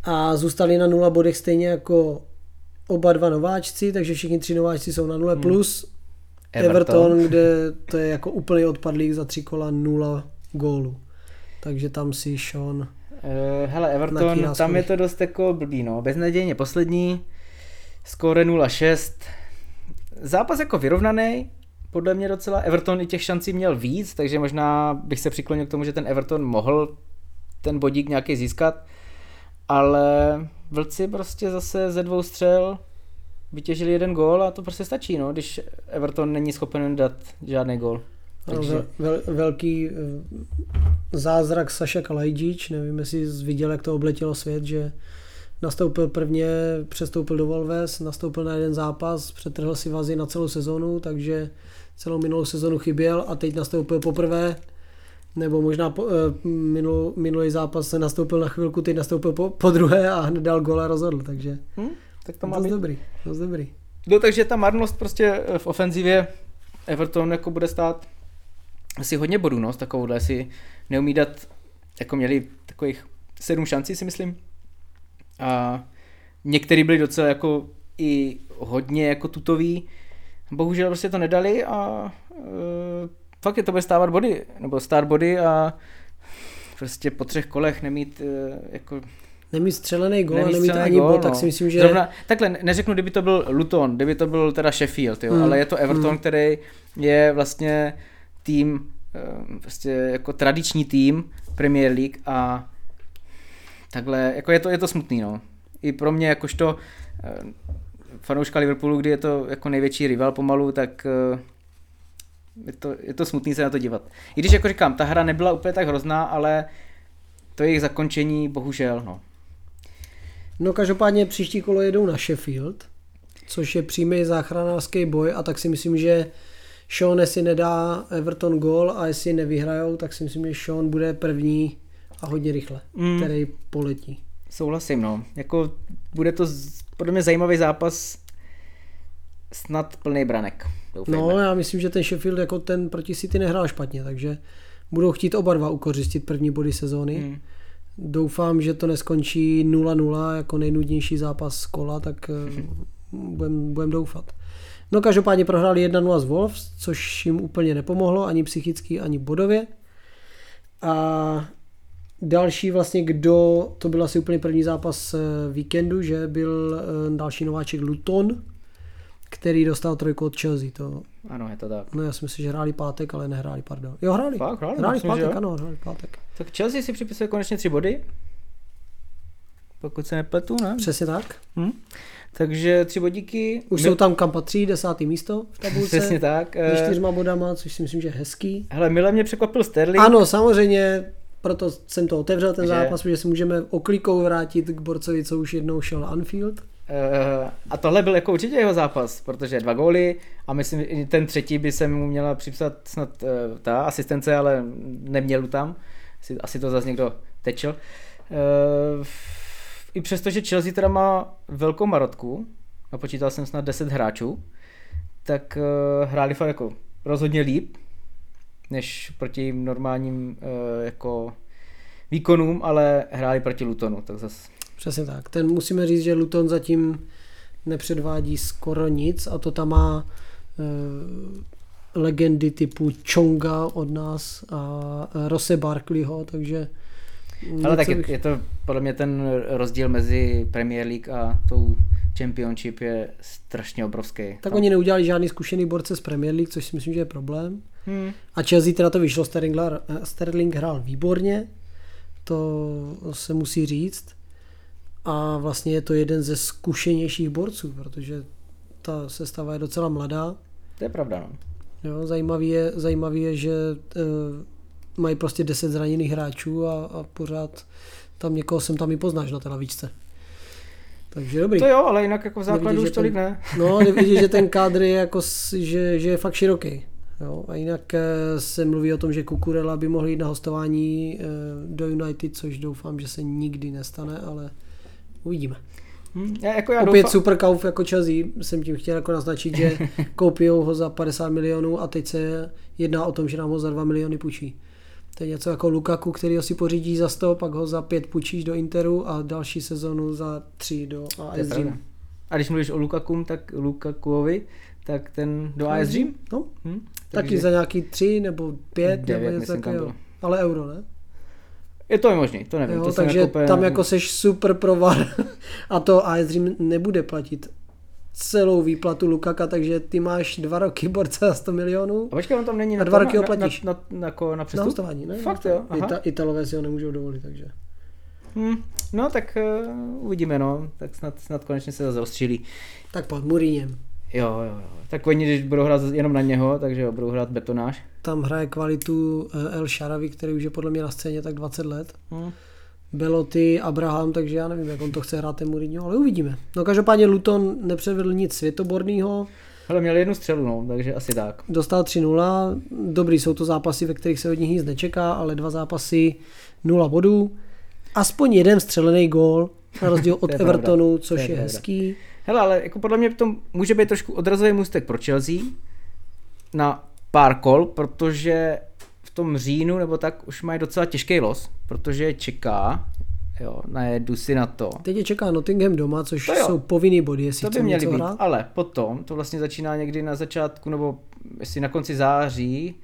A zůstali na nula bodech stejně jako oba dva nováčci, takže všichni tři nováčci jsou na nule, Hmm. plus Everton. Everton, kde to je jako úplný odpadlík za tři kola nula gólů. Takže tam si Sean... Uh, hele, Everton, tam je to dost jako blbý, no. Beznadějně poslední, skóre 0-6. Zápas jako vyrovnaný, podle mě docela. Everton i těch šancí měl víc, takže možná bych se přiklonil k tomu, že ten Everton mohl ten bodík nějaký získat, ale Vlci prostě zase ze dvou střel vytěžili jeden gól a to prostě stačí, no, když Everton není schopen dát žádný gól. Takže- Vel, vel, velký eh, zázrak Saša Kalajdzič, nevím, jestli jsi viděl, jak to obletělo svět, že nastoupil prvně, přestoupil do Volves, nastoupil na jeden zápas, přetrhl si vazy na celou sezonu, takže celou minulou sezonu chyběl a teď nastoupil poprvé, nebo možná po, eh, minul, minulý zápas se nastoupil na chvilku, teď nastoupil po, po druhé a hned dal gol a rozhodl, takže Hm? Tak to má být. dobrý, dost dobrý. No takže ta marnost prostě eh, v ofenzivě Everton jako bude stát asi hodně bodů, no, s takovouhle si neumí dát, jako měli takových sedm šancí si myslím. A některý byli docela jako i hodně jako tutový. Bohužel prostě to nedali a e, fakt je to bude stávat body, nebo stát body a prostě po třech kolech nemít e, jako Nemít střelený gól a Nemít nemít ani gól, bod, tak no. si myslím, že... Zrovna, takhle, neřeknu, kdyby to byl Luton, kdyby to byl teda Sheffield, jo, Hmm. ale je to Everton, Hmm. který je vlastně tým, eh, prostě jako tradiční tým Premier League a takhle, jako je to, je to smutný, no. I pro mě jakožto eh, fanouška Liverpoolu, kdy je to jako největší rival pomalu, tak eh, je to, je to smutný se na to dívat. I když jako říkám, ta hra nebyla úplně tak hrozná, ale to jejich zakončení, bohužel, no. No každopádně příští kolo jedou na Sheffield, což je přímý záchranářský boj a tak si myslím, že Sean, jestli nedá Everton gol a jestli nevyhrajou, tak si myslím, že Sean bude první a hodně rychle, Mm. který poletí. Souhlasím, no. Jako bude to podle mě zajímavý zápas, snad plný branek. Doufejme. No já myslím, že ten Sheffield jako ten proti City nehrál špatně, takže budou chtít oba dva ukořistit první body sezóny. Hmm. Doufám, že to neskončí 0-0 jako nejnudnější zápas z kola, tak budeme budem doufat. No každopádně prohráli 1-0 z Wolves, což jim úplně nepomohlo, ani psychicky, ani bodově. A další vlastně, kdo, to byl asi úplně první zápas eh, víkendu, že byl eh, další nováček Luton, který dostal trojku od Chelsea. To, Ano, je to tak. no já si myslím, že hráli pátek, ale nehráli, pardon. Jo, hráli. Fakt, hráli, hráli myslím, pátek, ano, hráli pátek. Tak Chelsea si připisuje konečně tři body. Pokud se nepletu, ne? Přesně tak. Hm? Takže tři bodíky. Už Mil- jsou tam kam patří, desátý místo v tabulce. Přesně tak. Se eh, čtyřma bodama, což si myslím, že je hezký. Hele, mile mě překvapil Sterling. Ano, samozřejmě, proto jsem to otevřel ten Že? zápas, protože si můžeme oklikou vrátit k borcovi, co už jednou šel Anfield. Eh, a tohle byl jako určitě jeho zápas, protože dva góly a myslím, ten třetí by se mu měla připsat snad eh, ta asistence, ale neměl tam. Asi, asi to zase někdo tečel. Eh, I přesto, že Chelsea teda má velkou marotku, a počítal jsem snad 10 hráčů, tak hráli fakt jako rozhodně líp, než proti normálním jako výkonům, ale hráli proti Lutonu, tak zase Přesně tak. Ten musíme říct, že Luton zatím nepředvádí skoro nic a to tam má e, legendy typu Chonga od nás a Rose Barkleyho, takže Ale tak je, je to podle mě ten rozdíl mezi Premier League a tou Championship je strašně obrovský. tak Tam- oni neudělali žádný zkušený borce z Premier League, což si myslím, že je problém. Hmm. A Chelsea teda to vyšlo, Sterling, Sterling hrál výborně, to se musí říct. A vlastně je to jeden ze zkušenějších borců, protože ta sestava je docela mladá. To je pravda, no. Jo, zajímavý, je, zajímavý je, že e, mají prostě 10 zraněných hráčů a, a pořád tam někoho sem tam i poznáš na té lavičce. Takže dobrý. To jo, ale jinak jako v základu Nevidíš, už tolik ten- ne. No, vidíš, že ten kádr je jako, že, že je fakt široký. Jo, a jinak eh, se mluví o tom, že Kukurela by mohl jít na hostování eh, do United, což doufám, že se nikdy nestane, ale uvidíme. Hm, já, jako já Opět doufám, super kauf jako Chelsea, jsem tím chtěl jako naznačit, že koupijou ho za 50 milionů a teď se jedná o tom, že nám ho za 2 miliony půjčí. To je něco jako Lukaku, který ho si pořídí za 100, pak ho za 5 půjčíš do Interu a další sezonu za 3 do AS. Dream. A když mluvíš o Lukakum, tak Lukakuovi, tak ten do AS Dream? No, Hm? taky za nějaký 3 nebo 5 nebo něco takového. Ale euro, ne? Je to možný, to nevím. Jo, to takže jako úplně- tam jako seš super provar a to AS Dream nebude platit celou výplatu Lukaka, takže ty máš dva roky borce za 100 milionů A počkej, on tam není A na, dva to- roky ho na, na, na, na, na, na, na na přestup? hostování, ne? Fakt jo, aha. Ita- Italové si ho nemůžou dovolit, takže. Hm, no tak uh, uvidíme, no. Tak snad, snad konečně se zase rozstřílí. Tak pod Muríněm. Jo, jo, jo. Tak oni, když budou hrát jenom na něho, takže jo, budou hrát betonáž. Tam hraje kvalitu eh, El Sharawi, který už je podle mě na scéně tak 20 let. Hm. Beloty, Abraham, takže já nevím, jak on to chce hrát ten Mourinho, ale uvidíme. No každopádně Luton nepřevedl nic světoborného, Hele, měl jednu střelu, no, takže asi tak. dostal 3-0, dobrý jsou to zápasy, ve kterých se od nich nic nečeká, ale dva zápasy 0 bodů, aspoň jeden střelený gól, na rozdíl od pravda. Evertonu, To což je je, pravda. Hele, ale jako podle mě to může být trošku odrazový můstek pro Chelsea na pár kol, protože v tom říjnu nebo tak už mají docela těžký los, protože je čeká, jo, najedu si na to. Teď je čeká Nottingham doma, což To jo. jsou povinný body, jestli To by něco být, hrát. ale potom to vlastně začíná někdy na začátku, nebo jestli na konci září,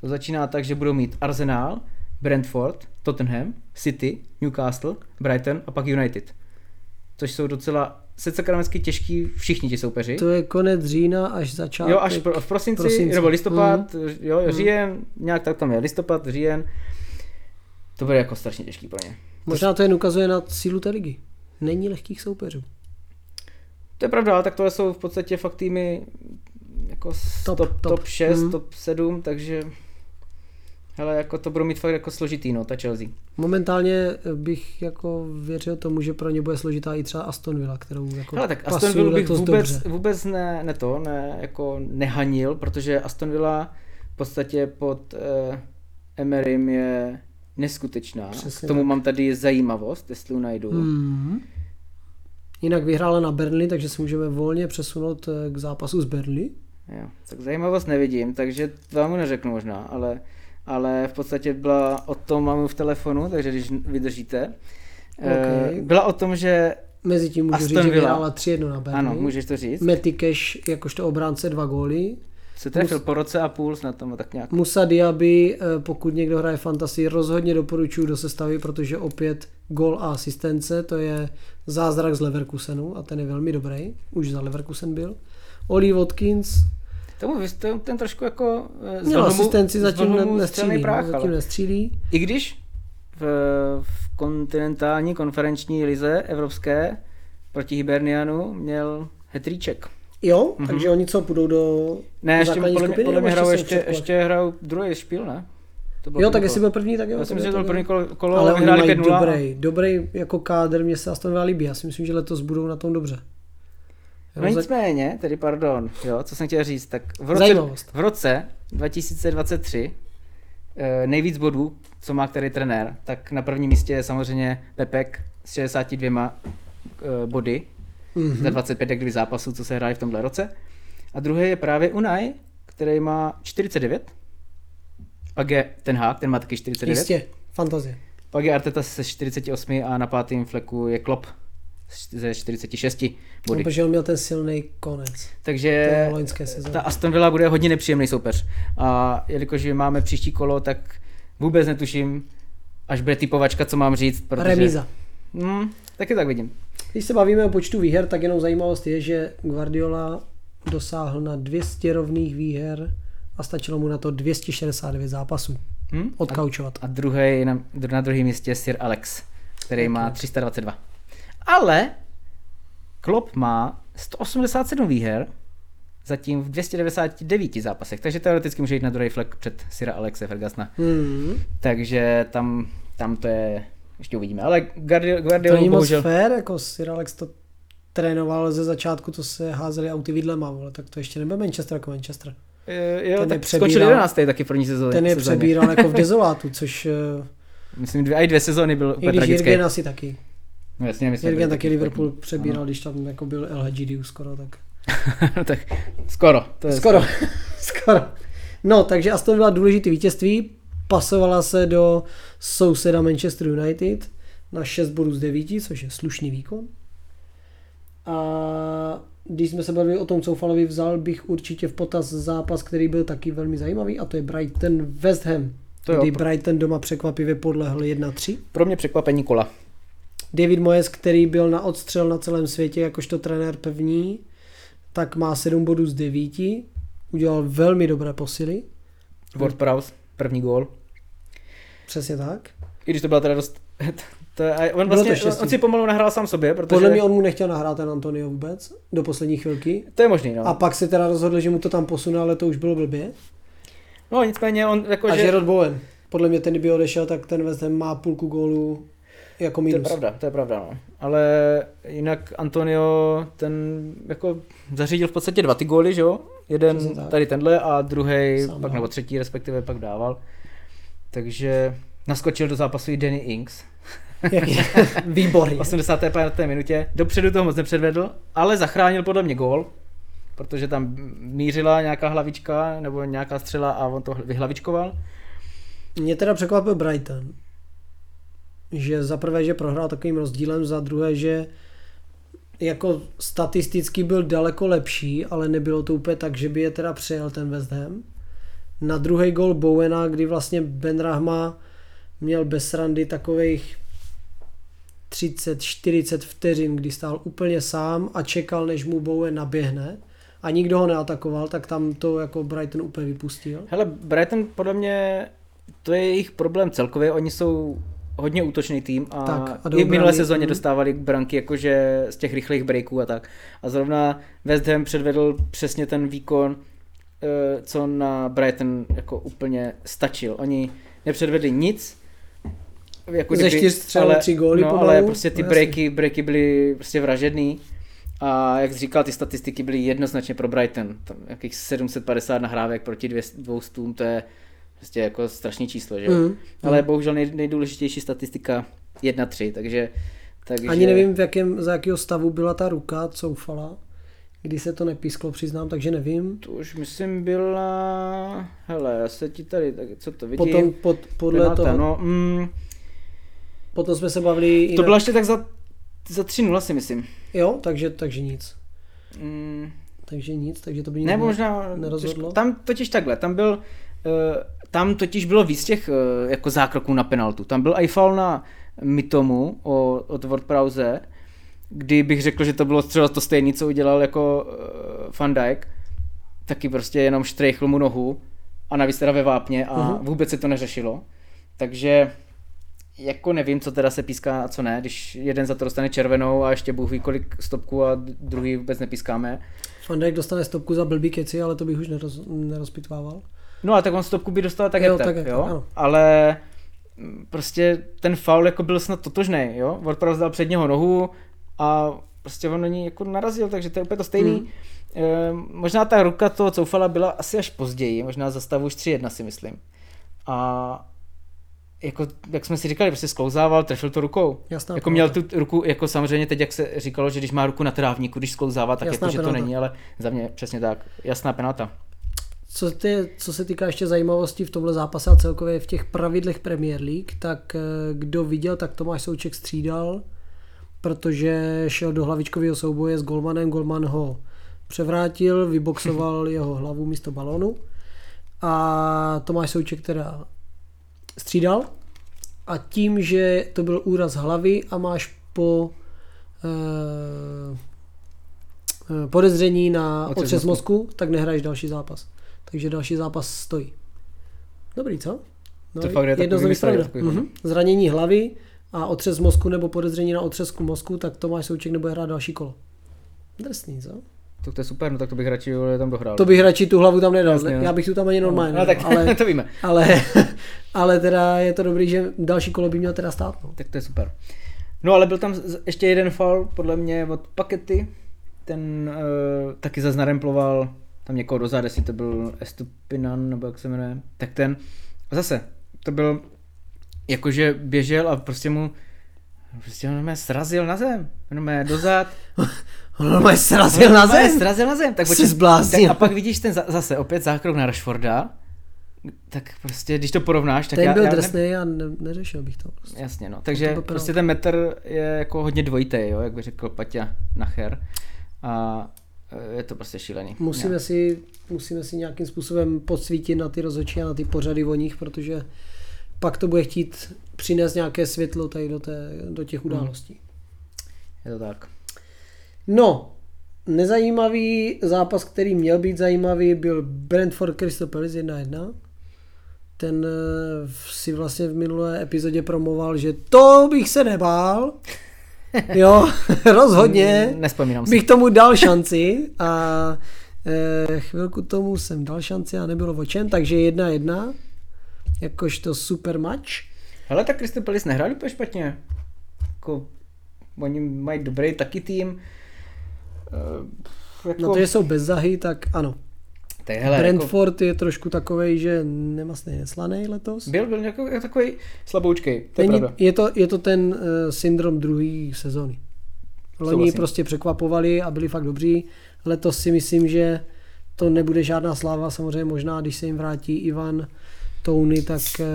to začíná tak, že budou mít Arsenal, Brentford, Tottenham, City, Newcastle, Brighton a pak United. Což jsou docela secakramensky těžký všichni ti soupeři. To je konec října až začátek. Jo, až pro, v prosinci, prosinci. nebo listopad, Mhm. jo, říjen, nějak tak tam je, listopad, říjen. To bude jako strašně těžký pro ně. Možná to jen ukazuje na sílu té ligy. Není lehkých soupeřů. To je pravda, ale tak tohle jsou v podstatě fakt týmy jako Top, top, top, top. top 6, Mhm. top 7, takže hele, jako to budou mít fakt jako složitý, no, ta Chelsea. Momentálně bych jako věřil tomu, že pro ně bude složitá i třeba Aston Villa, kterou jako Hele, tak Aston Villa bych vůbec, dobře. vůbec ne, ne to, ne, jako nehanil, protože Aston Villa v podstatě pod eh, Emerym je neskutečná. Přesně K tomu tak. mám tady zajímavost, jestli ji najdu. Hmm. Jinak vyhrála na Burnley, takže se můžeme volně přesunout eh, k zápasu s Burnley. Jo, tak zajímavost nevidím, takže vám neřeknu možná, ale, ale v podstatě byla o tom, mám v telefonu, takže když vydržíte. eh, Ok. Byla o tom, že, Mezi můžu Aston říct, že vyhrála 3-1 na Burnley. ano, můžeš to říct, Matty Cash jakožto obránce dva góly. se trefil po roce a půl snad tomu tak nějak. Musa Diaby, eh, pokud někdo hraje fantasy, rozhodně doporučuji do sestavy, protože opět gol a asistence, to je zázrak z Leverkusenu a ten je velmi dobrý, už za Leverkusen byl. Oli Watkins Tomu vy jste ten trošku jako eh, měl zvlhnu- asistenci, zatím zvlhnu ne, mu nestřílí, no, zatím ale- nestřílí. I když v, v kontinentální konferenční lize evropské proti Hibernianu měl hetríček. Jo, mm-hmm. takže oni co, půjdou do Ne, ještě podle skupiny, podle mě hrajou ještě, ještě hrajou druhý špíl, ne? To bylo Jo, tak kolo. jestli byl první, tak jo. Já si myslím, že to byl první kolo, kolo Ale oni mají 5-0. dobrý, dobrý jako kádr, mě se Aston Villa líbí. Já si myslím, že letos budou na tom dobře. No nicméně, tedy pardon, jo, co jsem chtěl říct, tak v roce, Zajímavost. v roce 2023 eh, nejvíc bodů, co má který trenér, tak na prvním místě je samozřejmě Pepek s 62 eh, body Mhm. za 25 jak kdyby zápasů, co se hráli v tomhle roce. A druhý je právě Unai, který má 49. Pak je ten Hák, ten má taky 49. Jistě, fantazie. Pak je Arteta se 48 a na pátém fleku je Klopp ze 46 No, body. protože on měl ten silný konec. Takže té loňské sezóny. ta Aston Villa bude hodně nepříjemný soupeř. A jelikož máme příští kolo, tak vůbec netuším, až bude typovačka, co mám říct. Protože... Remíza. Hmm, taky tak vidím. Když se bavíme o počtu výher, tak jenom zajímavost je, že Guardiola dosáhl na 200 rovných výher a stačilo mu na to 269 zápasů Hm? A, odkaučovat. a druhý, na, na druhém místě Sir Alex, který má 322. Ale Klopp má 187 výher, zatím v 299 zápasech, takže teoreticky může jít na druhý flek před Sira Alexe Fergusona. Hmm. Takže tam, tam to je, ještě uvidíme. Ale Guardiola, To není moc bohužel... fér, jako Sir Alex to trénoval ze začátku, to se házeli auty vidlema, vole, tak to ještě nebude Manchester jako Manchester. Eh, Jo, ten je tak skončil přebíral- 11. taky první sezóně. Ten je sezóně. přebíral jako v dezolátu, což eh, Myslím, dvě, i dvě sezóny byl i úplně když tragický. Jirgen asi taky. No jasně, myslím, Jirgen byl taky Liverpool přebíral, Ano. když tam jako byl Hadjidiu skoro, tak tak skoro. To je Skoro, skoro. No, takže Aston Villa důležitý vítězství, pasovala se do souseda Manchester United na 6 bodů z 9, což je slušný výkon. A když jsme se bavili o tom Coufalovi, vzal bych určitě v potaz zápas, který byl taky velmi zajímavý, a to je Brighton West Ham, To jo, kdy pro- Brighton doma překvapivě podlehl 1-3. Pro mě překvapení kola. David Moyes, který byl na odstřel na celém světě jakožto trenér pevní, tak má 7 bodů z 9, udělal velmi dobré posily, Ward Prowse, první gól. přesně tak. I když to byla teda dost... To je, on, vlastně, to on si pomalu nahrál sám sobě, protože... Podle mě on mu nechtěl nahrát ten Antonio vůbec, do poslední chvilky. To je možný, no. A pak se teda rozhodl, že mu to tam posune, ale to už bylo blbě. No nicméně on jako, A že... Gerard Bowen. Podle mě ten, kdyby odešel, tak ten West Ham má půlku gólu jako To je minus. pravda, to je pravda, no. Ale jinak Antonio, ten jako zařídil v podstatě dva ty góly, že jo? Jeden tady tenhle a druhý pak nebo třetí respektive pak dával. Takže naskočil do zápasu i Danny je? Výborně. v 85. minutě. Dopředu toho moc nepředvedl, ale zachránil podle mě gól, protože tam mířila nějaká hlavička nebo nějaká střela a on to vyhlavičkoval. Mě teda překvapil Brighton. Že za prvé, že prohrál takovým rozdílem, za druhé, že jako statisticky byl daleko lepší, ale nebylo to úplně tak, že by je teda přejel ten West Ham. Na druhý gol Bowena, kdy vlastně Ben Rahma měl bez randy takových 30-40 vteřin, kdy stál úplně sám a čekal, než mu Bowen naběhne a nikdo ho neatakoval, tak tam to jako Brighton úplně vypustil. Hele, Brighton podle mě, to je jejich problém celkově, oni jsou hodně útočný tým a, Tak, a i v minulé sezóně mhm. dostávali branky jakože z těch rychlých breaků a tak. A zrovna West Ham předvedl přesně ten výkon, eh, co na Brighton jako úplně stačil. Oni nepředvedli nic, jako Ze čtyř střel tři góly no, ale prostě ty no breaky, breaky byly prostě vražedný. A jak jsi říkal, ty statistiky byly jednoznačně pro Brighton. Tam jakých 750 nahrávek proti dvě, dvou stům, to je prostě jako strašný číslo, že jo? Mm. Ale bohužel nej, nejdůležitější statistika 1-3, takže, takže... Ani nevím, v jakém, za jakého stavu byla ta ruka coufala, kdy se to nepísklo, přiznám, takže nevím. To už myslím byla... Hele, já se ti tady, tak co to vidím? Potom pod, podle Penalta, toho, No, mm, potom jsme se bavili to na- bylo ještě tak za, za 3-0 si myslím. Jo, takže, takže nic. Mm, Takže nic, takže to by nic Ne, ne- možná nerozhodlo. Těžko. Tam totiž takhle, tam byl, uh, tam totiž bylo víc těch uh, jako zákroků na penaltu. Tam byl i foul na Mitomu o, od Ward Prowse, kdy bych řekl, že to bylo třeba to stejné, co udělal jako uh, Van Dijk, taky prostě jenom štrejchl mu nohu a navíc teda ve vápně a Mhm. vůbec se to neřešilo. Takže jako nevím, co teda se píská a co ne, když jeden za to dostane červenou a ještě Bůh ví kolik stopků a druhý vůbec nepískáme. Fandek dostane stopku za blbý keci, ale to bych už neroz, nerozpitvával. No a tak on stopku by dostal tak, Jo, tak, jo? ano. ale mm, prostě ten faul jako byl snad totožný, jo? Ward dal předního nohu a prostě on na ní jako narazil, takže to je úplně to stejný. Hmm. E, možná ta ruka toho Coufala byla asi až později, možná za stavu už 3-1 si myslím. A jako, jak jsme si říkali, prostě sklouzával, trefil to rukou. Jasná jako měl tu ruku, jako samozřejmě teď, jak se říkalo, že když má ruku na trávníku, když sklouzává, tak Jasná jako, že to penalta. není, ale za mě přesně tak. Jasná penalta. Co, ty, co se týká ještě zajímavosti v tomhle zápase a celkově v těch pravidlech Premier League, tak eh, kdo viděl, tak Tomáš Souček střídal, protože šel do hlavičkového souboje s Golmanem, Golman ho převrátil, vyboxoval jeho hlavu místo balonu a Tomáš Souček teda střídal a tím, že to byl úraz hlavy a máš po eh, eh, podezření na Otřes mozku, tak nehraješ další zápas. Takže další zápas stojí. Dobrý, co? No, To fakt je jedno z Mhm. Zranění hlavy a otřes mozku nebo podezření na otřesku mozku, tak Tomáš Souček nebude hrát další kolo. Drsný, co? Tak to je super, no tak to bych radši tam dohrál. To bych radši tu hlavu tam nedal. Jasně, no. Já bych tu tam ani normálně no, nedal, tak ale, to víme. ale, ale teda je to dobrý, že další kolo by měl teda stát. No. Tak to je super. No ale byl tam ještě jeden foul, podle mě od Pakety. Ten uh, taky zase naremploval tam někoho dozad, jestli to byl Estupinan, nebo jak se jmenuje. Tak ten, zase, to byl, jakože běžel a prostě mu Prostě on mě srazil na zem, on mě dozad. On normálně srazil na zem. Srazil na zem. Tak Jsi zbláznil. tak A pak vidíš ten za- zase opět zákrok na Rashforda. Tak prostě, když to porovnáš, tak Ten já, byl já ne- drsný a ne, neřešil bych to. Prostě. Jasně, no. Takže prostě ten metr je jako hodně dvojitý, jo, jak by řekl Paťa Nacher. A je to prostě šílený. Musíme, si, musíme si nějakým způsobem podsvítit na ty rozhodčí a na ty pořady o nich, protože pak to bude chtít přinést nějaké světlo tady do, té, do těch událostí. Je to tak. No, nezajímavý zápas, který měl být zajímavý, byl Brentford Crystal Palace 1-1. Ten eh, si vlastně v minulé epizodě promoval, že to bych se nebál. Jo, rozhodně. Mm, Nespomínám si. Bych tomu dal šanci a eh, chvilku tomu jsem dal šanci a nebylo o čem, takže 1-1. Jakožto super match. Hele, tak Crystal Palace nehráli úplně špatně. Jako, oni mají dobrý taky tým. E, jako, Na to, že jsou bez zahy, tak ano. Tak hele, jako, Brentford je trošku takovej, že nemastný neslaný letos. byl, byl jako, jako takový slaboučkej, to je Není, pravda. je, to, je to ten uh, syndrom druhé sezóny. Loni Souhlasím. prostě překvapovali a byli fakt dobří. Letos si myslím, že to nebude žádná sláva. Samozřejmě možná, když se jim vrátí Ivan Touny, tak uh,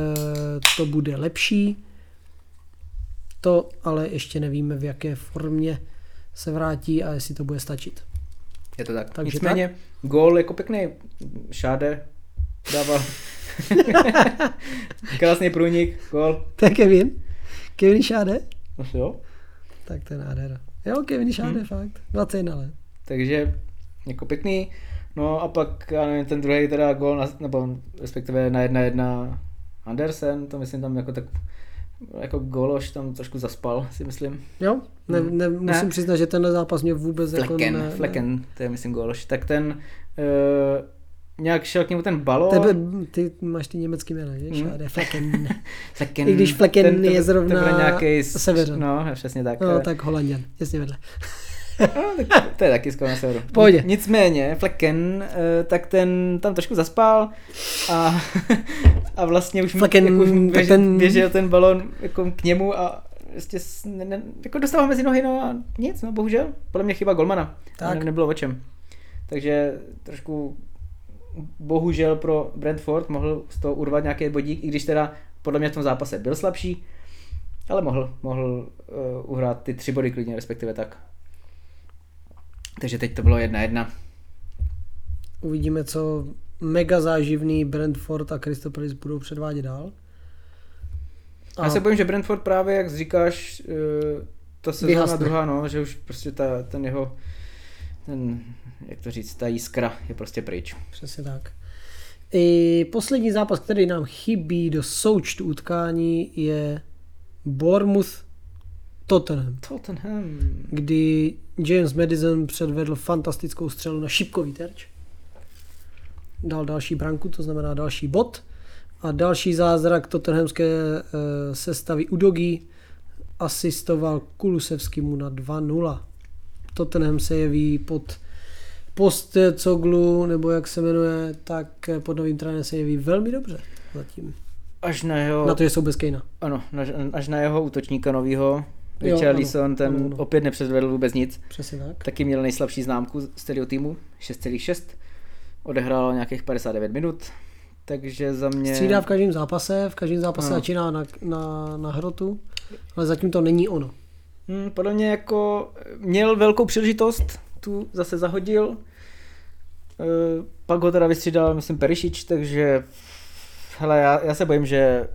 to bude lepší. To ale ještě nevíme, v jaké formě se vrátí a jestli to bude stačit. Je to tak. Takže Nicméně, gól jako pěkný. Šáde dával. Krásný průnik, gól. To je Kevin. Kevin Šáde? No, jo. Tak to je nádhera. Jo, Kevin Šáde, hmm. fakt. 21 let. Takže jako pěkný. No a pak, já nevím, ten druhý teda gól, na, nebo respektive na jedna jedna Andersen, to myslím tam jako tak jako gološ tam trošku zaspal, si myslím. Jo? Ne, Hmm. ne, musím Ne. přiznat, že tenhle zápas mě vůbec jako Flecken, ne, Flecken, to je myslím gološ. Tak ten uh, nějak šel k němu ten balón. Tebe, ty máš ty německý jména, že? Hmm. Flecken. Flecken, I když Flecken ten, je zrovna bude nějaký severan. No, přesně tak. No, tak Holandian, jasně vedle. No, to je taky skoro na severu. Pohodě. Nicméně, Flecken, eh, tak ten tam trošku zaspal a, a vlastně už, Flecken, jako už běž, ten- běžel ten balon jako k němu a prostě ne, ne, jako dostával mezi nohy, no a nic, no bohužel. Podle mě chyba golmana. Tak. Ne, nebylo o čem. Takže trošku bohužel pro Brentford mohl z toho urvat nějaký bodík, i když teda podle mě v tom zápase byl slabší, ale mohl, mohl uh, uhrát ty tři body klidně, respektive tak. Takže teď to bylo jedna jedna. Uvidíme, co mega záživný Brentford a Palace budou předvádět dál. A já se bojím, že Brentford právě, jak říkáš, uh, ta sezóna Vyhasne. druhá, no, že už prostě ta, ten jeho, ten, jak to říct, ta jiskra je prostě pryč. Přesně tak. I poslední zápas, který nám chybí do součtu utkání, je Bournemouth Tottenham, Tottenham. kdy James Madison předvedl fantastickou střelu na šipkový terč. Dal další branku, to znamená další bod. A další zázrak tottenhamské e, sestavy Udogi asistoval Kulusevskému na 2-0. Tottenham se jeví pod post Coglu, nebo jak se jmenuje, tak pod novým trenérem se jeví velmi dobře zatím. Až na jeho, Na to, že jsou bez Kejna. ano, až na jeho útočníka novýho, Jo, Richarlison, ano, ten ano, ano. opět nepředvedl vůbec nic. Přesně tak. Taky měl nejslabší známku z celého týmu, 6,6. Odehrál nějakých 59 minut, takže za mě... Střídá v každém zápase, v každém zápase Ano. začíná na, na, na hrotu, ale zatím to není ono. Hmm, podle mě jako měl velkou příležitost, tu zase zahodil. E, pak ho teda vystřídal, myslím, Perišič, takže hele, já, já se bojím, že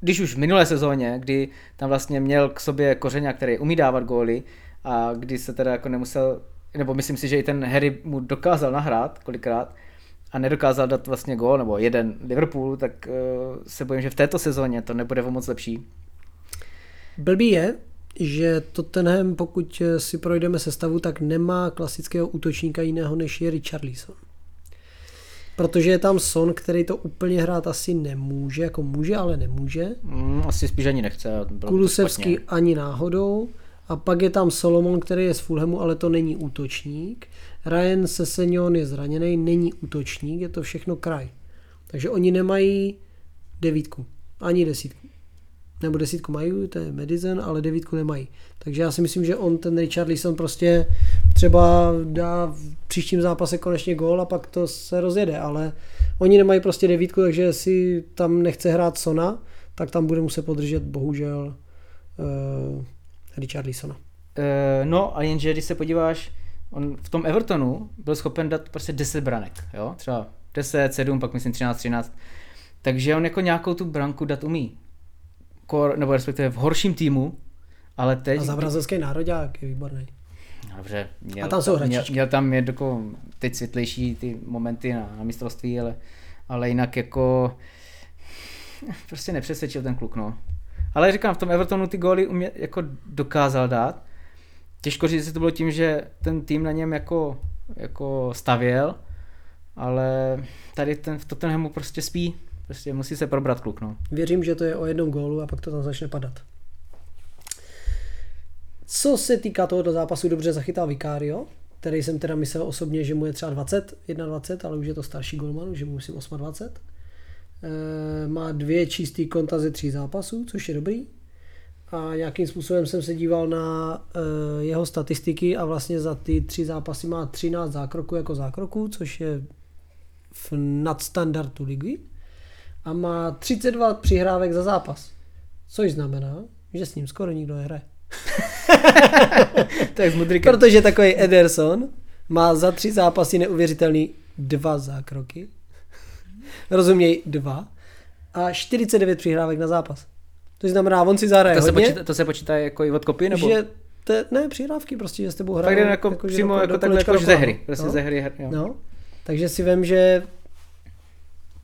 když už v minulé sezóně, kdy tam vlastně měl k sobě kořeňa, který umí dávat góly a kdy se teda jako nemusel, nebo myslím si, že i ten Harry mu dokázal nahrát kolikrát a nedokázal dát vlastně gól, nebo jeden Liverpool, tak uh, se bojím, že v této sezóně to nebude o moc lepší. Blbý je, že Tottenham, pokud si projdeme sestavu, tak nemá klasického útočníka jiného než je Richarlison. Protože je tam Son, který to úplně hrát asi nemůže, jako může, ale nemůže. Mm, asi spíš ani nechce. Kulusevský ani náhodou. A pak je tam Solomon, který je z Fulhamu, ale to není útočník. Ryan Sessegnon je zraněný, není útočník, je to všechno kraj. Takže oni nemají devítku, ani desítku. Nebo desítku mají, to je Madison, ale devítku nemají. Takže já si myslím, že on, ten Richarlison prostě třeba dá v příštím zápase konečně gól a pak to se rozjede, ale oni nemají prostě devítku, takže jestli tam nechce hrát Sona, tak tam bude muset podržet bohužel uh, Richarlisona. Eh, no a jenže, když se podíváš, on v tom Evertonu byl schopen dát prostě 10 branek, jo? Třeba 10, 7, pak myslím 13, 13. Takže on jako nějakou tu branku dát umí. Kor, nebo respektive v horším týmu, ale teď... A za brazilský národák je výborný. Dobře, měl, A tam jsou měl, měl tam je jako teď světlejší ty momenty na, na mistrovství, ale, ale jinak jako prostě nepřesvědčil ten kluk, no. Ale říkám, v tom Evertonu ty góly umě, jako dokázal dát. Těžko říct, jestli to bylo tím, že ten tým na něm jako, jako stavěl, ale tady ten, v Tottenhamu prostě spí. Prostě musí se probrat kluk, no. Věřím, že to je o jednom gólu a pak to tam začne padat. Co se týká tohoto zápasu, dobře zachytal Vicario, který jsem teda myslel osobně, že mu je třeba 20, 21, ale už je to starší golman, už je mu myslím 28. E, má dvě čistý konta ze tří zápasů, což je dobrý. A nějakým způsobem jsem se díval na e, jeho statistiky a vlastně za ty tři zápasy má 13 zákroků jako zákroků, což je v nadstandardu ligy a má 32 přihrávek za zápas. Což znamená, že s ním skoro nikdo nehraje. Tak s Mudrikem. Protože takový Ederson má za tři zápasy neuvěřitelný dva zákroky. Rozuměj, dva. A 49 přihrávek na zápas. To znamená, on si zahraje To se, hodně, počítá, to se počítá jako i od kopy, nebo? že te, ne, přihrávky prostě, že s tebou hraje. jen jako, že přímo do- jako do takhle kolečka jako do ze hry. Prostě no. ze hry. Jo. No, takže si vím, že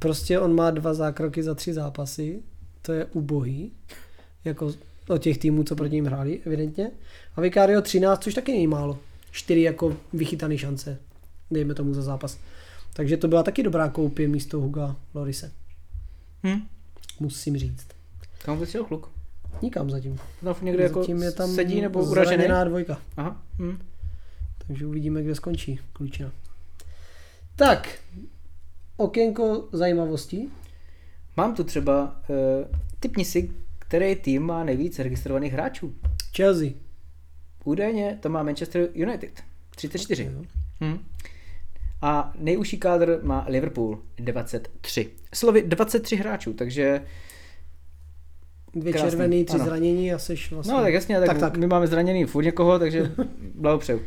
prostě on má dva zákroky za tři zápasy, to je ubohý, jako od těch týmů, co proti ním hráli, evidentně. A Vicario 13, což taky není málo. Čtyři jako vychytané šance, dejme tomu za zápas. Takže to byla taky dobrá koupě místo Huga Lorise, Hm. musím říct. Kam šel kluk? Nikam zatím. No, někde jako zatím je tam sedí nebo uražený? zraněná dvojka. Aha. Hm. Takže uvidíme, kde skončí Klučina. Tak, okénko zajímavostí. Mám tu třeba, uh, typni si, který tým má nejvíc registrovaných hráčů. Chelsea. Údajně to má Manchester United. 34. Jo. Hm. A nejužší kádr má Liverpool 23. Slovy 23 hráčů, takže Dvě Krásný, červený, tři ano. zranění a seš vlastně... no tak jasně, tak, tak, tak. my máme zraněný furt někoho, takže blahopřeju.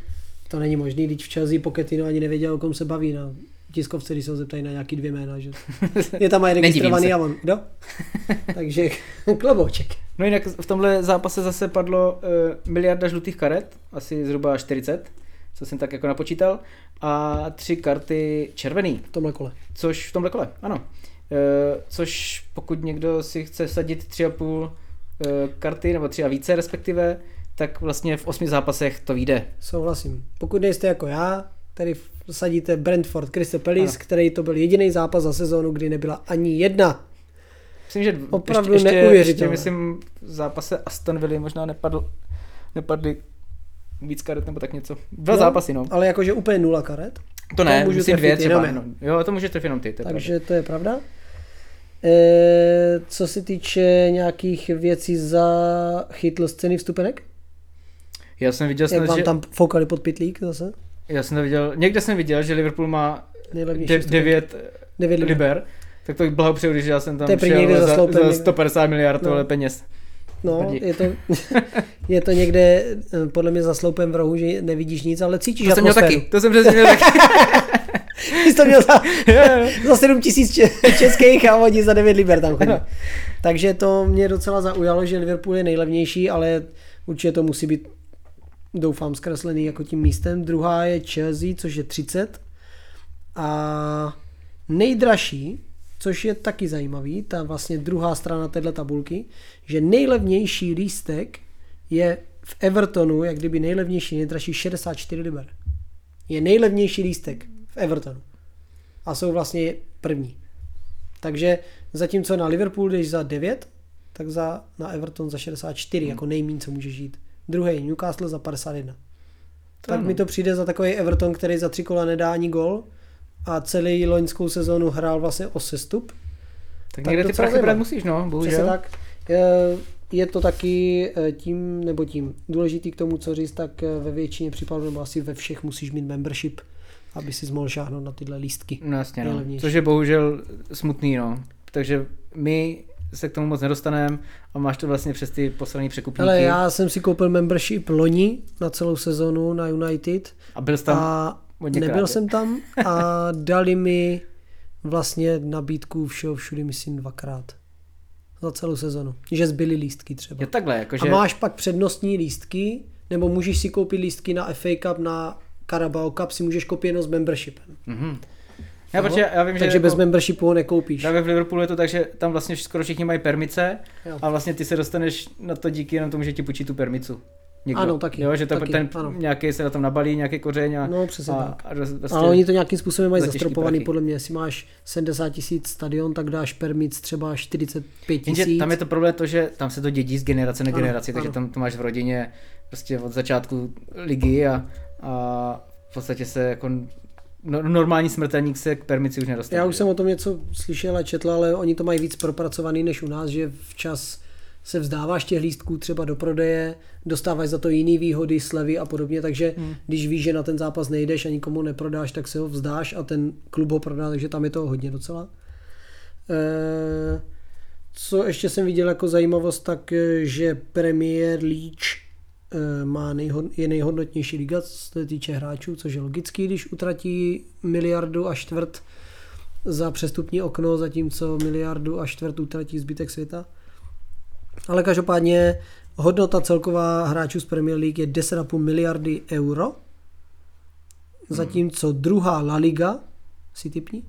To není možný, když v Chelsea Pochettino ani nevěděl, o kom se baví na tiskovce, když se ho zeptají na nějaký dvě jména, že je tam aj Nedivím registrovaný a on, kdo? Takže klobouček. No jinak v tomhle zápase zase padlo uh, miliarda žlutých karet, asi zhruba 40, co jsem tak jako napočítal, a tři karty červený, V tomhle kole. což v tomhle kole, ano. Uh, což pokud někdo si chce sadit 3,5 uh, karty, nebo tři a více respektive, tak vlastně v osmi zápasech to vyjde. Souhlasím. Pokud nejste jako já, který sadíte Brentford Crystal Palace, ano. který to byl jediný zápas za sezónu, kdy nebyla ani jedna. Myslím, že Opravdu ještě, ještě, neuvěřitelné. ještě, myslím, v zápase Aston Villa možná nepadl, nepadly víc karet nebo tak něco. Dva No, zápasy, no. Ale jakože úplně nula karet. To ne, můžu myslím dvě třeba. jenom Jenom. Jo, to může trefit jenom ty. To je Takže to je pravda. E, co se týče nějakých věcí za chytl scény vstupenek? pravda. Já jsem viděl, Jak snad, vám že, tam foukali pod pitlík zase? Já jsem to viděl, někde jsem viděl, že Liverpool má Nejlevnější de, liber. liber. Tak to bych blahopřeju, když já jsem tam To šel za za, sloupem za někde. 150 miliard No. peněz. No, je to, je to někde eh, podle mě za sloupem v rohu, že nevidíš nic, ale cítíš To jsem měl atmosféru. taky, to jsem přesně měl taky. Ty jsi to měl za, za 7 tisíc če- českých a oni za 9 liber tam chodí. Takže to mě docela zaujalo, že Liverpool je nejlevnější, ale určitě to musí být doufám zkreslený jako tím místem. Druhá je Chelsea, což je 30. A nejdražší, což je taky zajímavý, ta vlastně druhá strana téhle tabulky, že nejlevnější lístek je v Evertonu, jak kdyby nejlevnější, nejdražší 64 liber. Je nejlevnější lístek v Evertonu. A jsou vlastně první. Takže zatímco na Liverpool jdeš za 9, tak za, na Everton za 64, Hmm. jako nejmín, co může žít. Druhý Newcastle za 51. To tak ano. mi to přijde za takový Everton, který za tři kola nedá ani gol a celý loňskou sezónu hrál vlastně o sestup. Tak Tak někde ty prachy brát musíš, no, Přesně bohužel. tak. Je- Je to taky eh, tím, nebo tím důležitý k tomu, co říct, tak eh, ve většině případů, nebo asi ve všech musíš mít membership, aby si mohl šáhnout na tyhle lístky. No jasně, no. Což je bohužel smutný, no. Takže my se k tomu moc nedostaneme a máš to vlastně přes ty poslední překupníky. Ale já jsem si koupil membership loni na celou sezonu na United A byl jsi tam a nebyl jsem tam a dali mi vlastně nabídku všeho všudy, myslím, dvakrát. Za celou sezonu. Že zbyly lístky třeba. Jo, takhle, A jakože... máš pak přednostní lístky, nebo můžeš si koupit lístky na FA Cup, na Carabao Cup si můžeš koupit jenom s membershipem. Mhm. No, protože já vím, že Takže bez jako, membershipu ho nekoupíš. právě v Liverpoolu je to tak, že tam vlastně skoro všichni mají permice Jo. a vlastně ty se dostaneš na to díky jenom tomu, že ti půjčí tu permicu. Někdo. Ano, taky, Jo, že to taky, ten ano. nějaký se na tom nabalí, nějaký kořeň a, No, přesně a, tak. a vlastně, Ale oni to nějakým způsobem mají zastropovaný, prachy. podle mě. Jestli máš 70 tisíc stadion, tak dáš permit třeba 45 Jenže tisíc. tam je to problém to, že tam se to dědí z generace na Ano, generaci, takže ano. tam to máš v rodině prostě od začátku ligy a, a v podstatě se jako no, normální smrtelník se k permici už nedostane. Já už jsem o tom něco slyšel a četl, ale oni to mají víc propracovaný než u nás, že včas se vzdáváš těch lístků třeba do prodeje, dostáváš za to jiný výhody, slevy a podobně, takže hmm. když víš, že na ten zápas nejdeš a nikomu neprodáš, tak se ho vzdáš a ten klub ho prodá, takže tam je toho hodně docela. E, co ještě jsem viděl jako zajímavost, tak eh, že Premier League má nejhod, je nejhodnotnější liga, co se týče hráčů, což je logický, když utratí miliardu a čtvrt za přestupní okno, zatímco miliardu a čtvrt utratí zbytek světa. Ale každopádně hodnota celková hráčů z Premier League je 10,5 miliardy euro, zatímco druhá La Liga, si typni,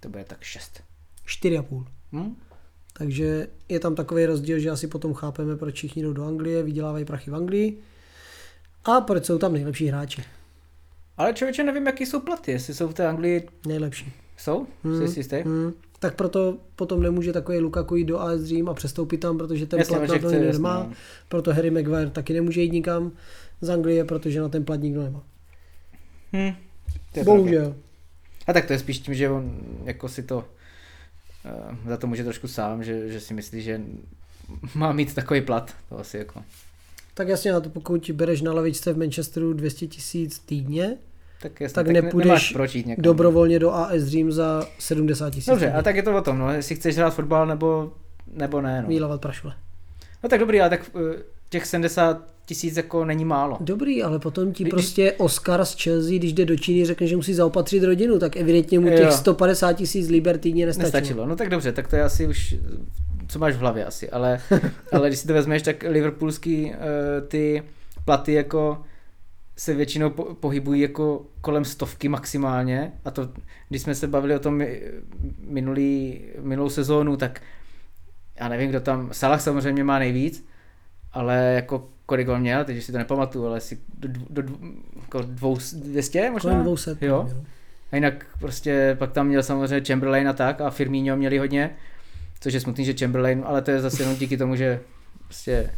To bude tak 6. 4,5. Hm? Takže je tam takový rozdíl, že asi potom chápeme, proč všichni jdou do Anglie, vydělávají prachy v Anglii a proč jsou tam nejlepší hráči. Ale člověče, nevím, jaký jsou platy, jestli jsou v té Anglii, Nejlepší. jsou? Hmm. Jsi si jistý? Hmm. Tak proto potom nemůže takový Lukaku jít do AS Dream a přestoupit tam, protože ten Jasně, plat na to chce, nikdo jasně, nemá. no. Proto Harry Maguire taky nemůže jít nikam z Anglie, protože na ten plat nikdo nemá. Hm. Pravda. Bohužel. A tak to je spíš tím, že on jako si to za to může trošku sám, že, že si myslí, že má mít takový plat. To asi jako. Tak jasně, a to pokud bereš na lavičce v Manchesteru 200 tisíc týdně, Tak, jasně, tak tak ne, nepůjdeš dobrovolně do AS Dream za 70 tisíc. Dobře, a tak je to o tom, no, jestli chceš hrát fotbal nebo, nebo ne. No. Mílavat prašule. no tak dobrý, ale tak uh, těch 70 tisíc jako není málo. Dobrý, ale potom ti Když- prostě Oscar z Chelsea, když jde do Číny, řekne, že musí zaopatřit rodinu, tak evidentně mu těch Jo. 150 tisíc liber týdně nestačilo. Nestačilo. No tak dobře, tak to je asi už, co máš v hlavě asi, ale, ale když si to vezmeš, tak liverpoolský uh, ty platy jako se většinou po, pohybují jako kolem stovky maximálně a to, když jsme se bavili o tom eh, minulý, minulou sezónu, tak já nevím, kdo tam, Salah samozřejmě má nejvíc, ale jako kolik on měl, teď si to nepamatuju, ale asi do, do, do jako dvou, 200 možná? Kolem 200. Jo. no. A jinak prostě pak tam měl samozřejmě Chamberlain a tak a Firmino měli hodně, což je smutný, že Chamberlain, ale to je zase jenom díky tomu, že prostě e,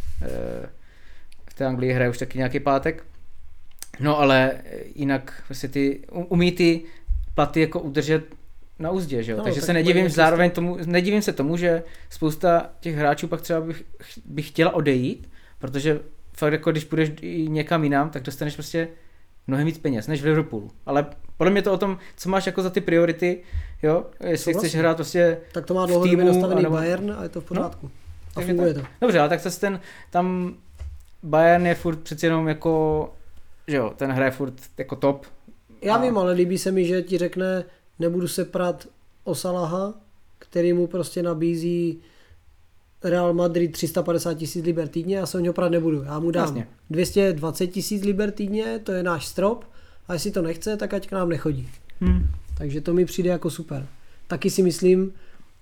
v té Anglii hraje už taky nějaký pátek. No ale jinak prostě ty, umí ty platy jako udržet na úzdě, že jo? No, Takže tak se nedivím zároveň tomu, nedivím se tomu, že spousta těch hráčů pak třeba bych, bych chtěla odejít, protože fakt jako když půjdeš někam jinam, tak dostaneš prostě mnohem víc peněz než v Liverpoolu. Ale podle mě to o tom, co máš jako za ty priority, jo? Jestli chceš hrát prostě Tak to má dlouhodobě týmu, nastavený anebo- Bayern a je to v pořádku. a takže funguje to. Dobře, ale tak se ten, tam Bayern je furt přeci jenom jako, že jo, ten hraje furt jako top. Já A- vím, ale líbí se mi, že ti řekne, nebudu se prat o Salaha, který mu prostě nabízí Real Madrid 350 tisíc liber týdně, já se o něho prat nebudu. Já mu dám Jasně. 220 tisíc liber týdně, to je náš strop, a jestli to nechce, tak ať k nám nechodí. Hmm. Takže to mi přijde jako super. Taky si myslím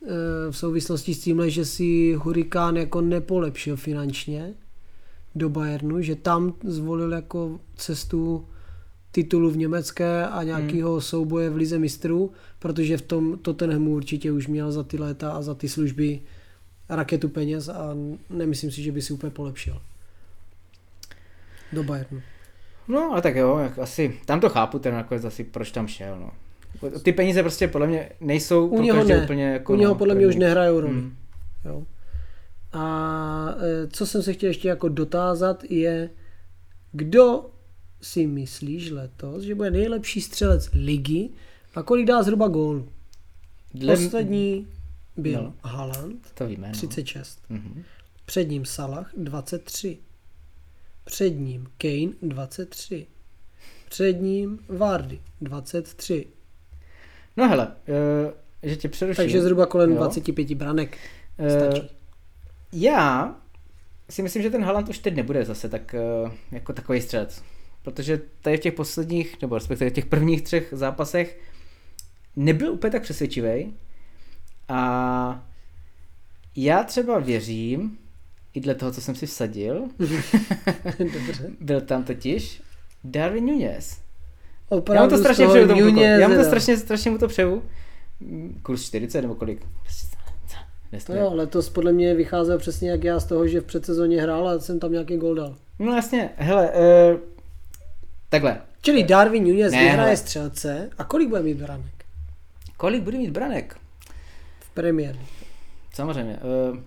eh, v souvislosti s tímhle, že si Hurikán jako nepolepšil finančně do Bayernu, že tam zvolil jako cestu titulu v německé a nějakého hmm. souboje v lize mistrů, protože v tom Tottenhamu určitě už měl za ty léta a za ty služby raketu peněz a nemyslím si, že by si úplně polepšil. Do Bayernu. No, ale tak jo, jak asi, tam to chápu, ten nakonec asi proč tam šel, no. Ty peníze prostě podle mě nejsou U něho ne. úplně jako, U něho no, podle mě už nehrajou roli. Hmm. Jo. A e, co jsem se chtěl ještě jako dotázat je, kdo si myslíš letos, že bude nejlepší střelec ligy a kolik dá zhruba gólů? Dle... Poslední byl No. Haaland, To víme, no. 36. Mhm. Před ním Salah, 23. Před ním Kane, 23. Před ním Vardy, 23. No hele, uh, že tě přeruším. Takže zhruba kolem Jo. 25 branek Eh, stačí. Já si myslím, že ten Haaland už teď nebude zase tak eh, jako takový střelec. Protože tady v těch posledních, nebo respektive v těch prvních třech zápasech nebyl úplně tak přesvědčivý. A já třeba věřím, i dle toho, co jsem si vsadil, byl tam totiž Darwin Nunez. Opravdu Já mu to strašně přeju tomu kluku. Nuneze, Já mu to strašně, strašně mu to přeju. Kurz 40 nebo kolik? Co? No letos podle mě vycházel přesně jak já z toho, že v předsezóně hrál a jsem tam nějaký gol dal. No jasně, hele, uh, takhle, Čili Darwin Nunez Ne, vyhraje střelce a kolik bude mít branek kolik bude mít branek? v Premier League? Samozřejmě. Uh,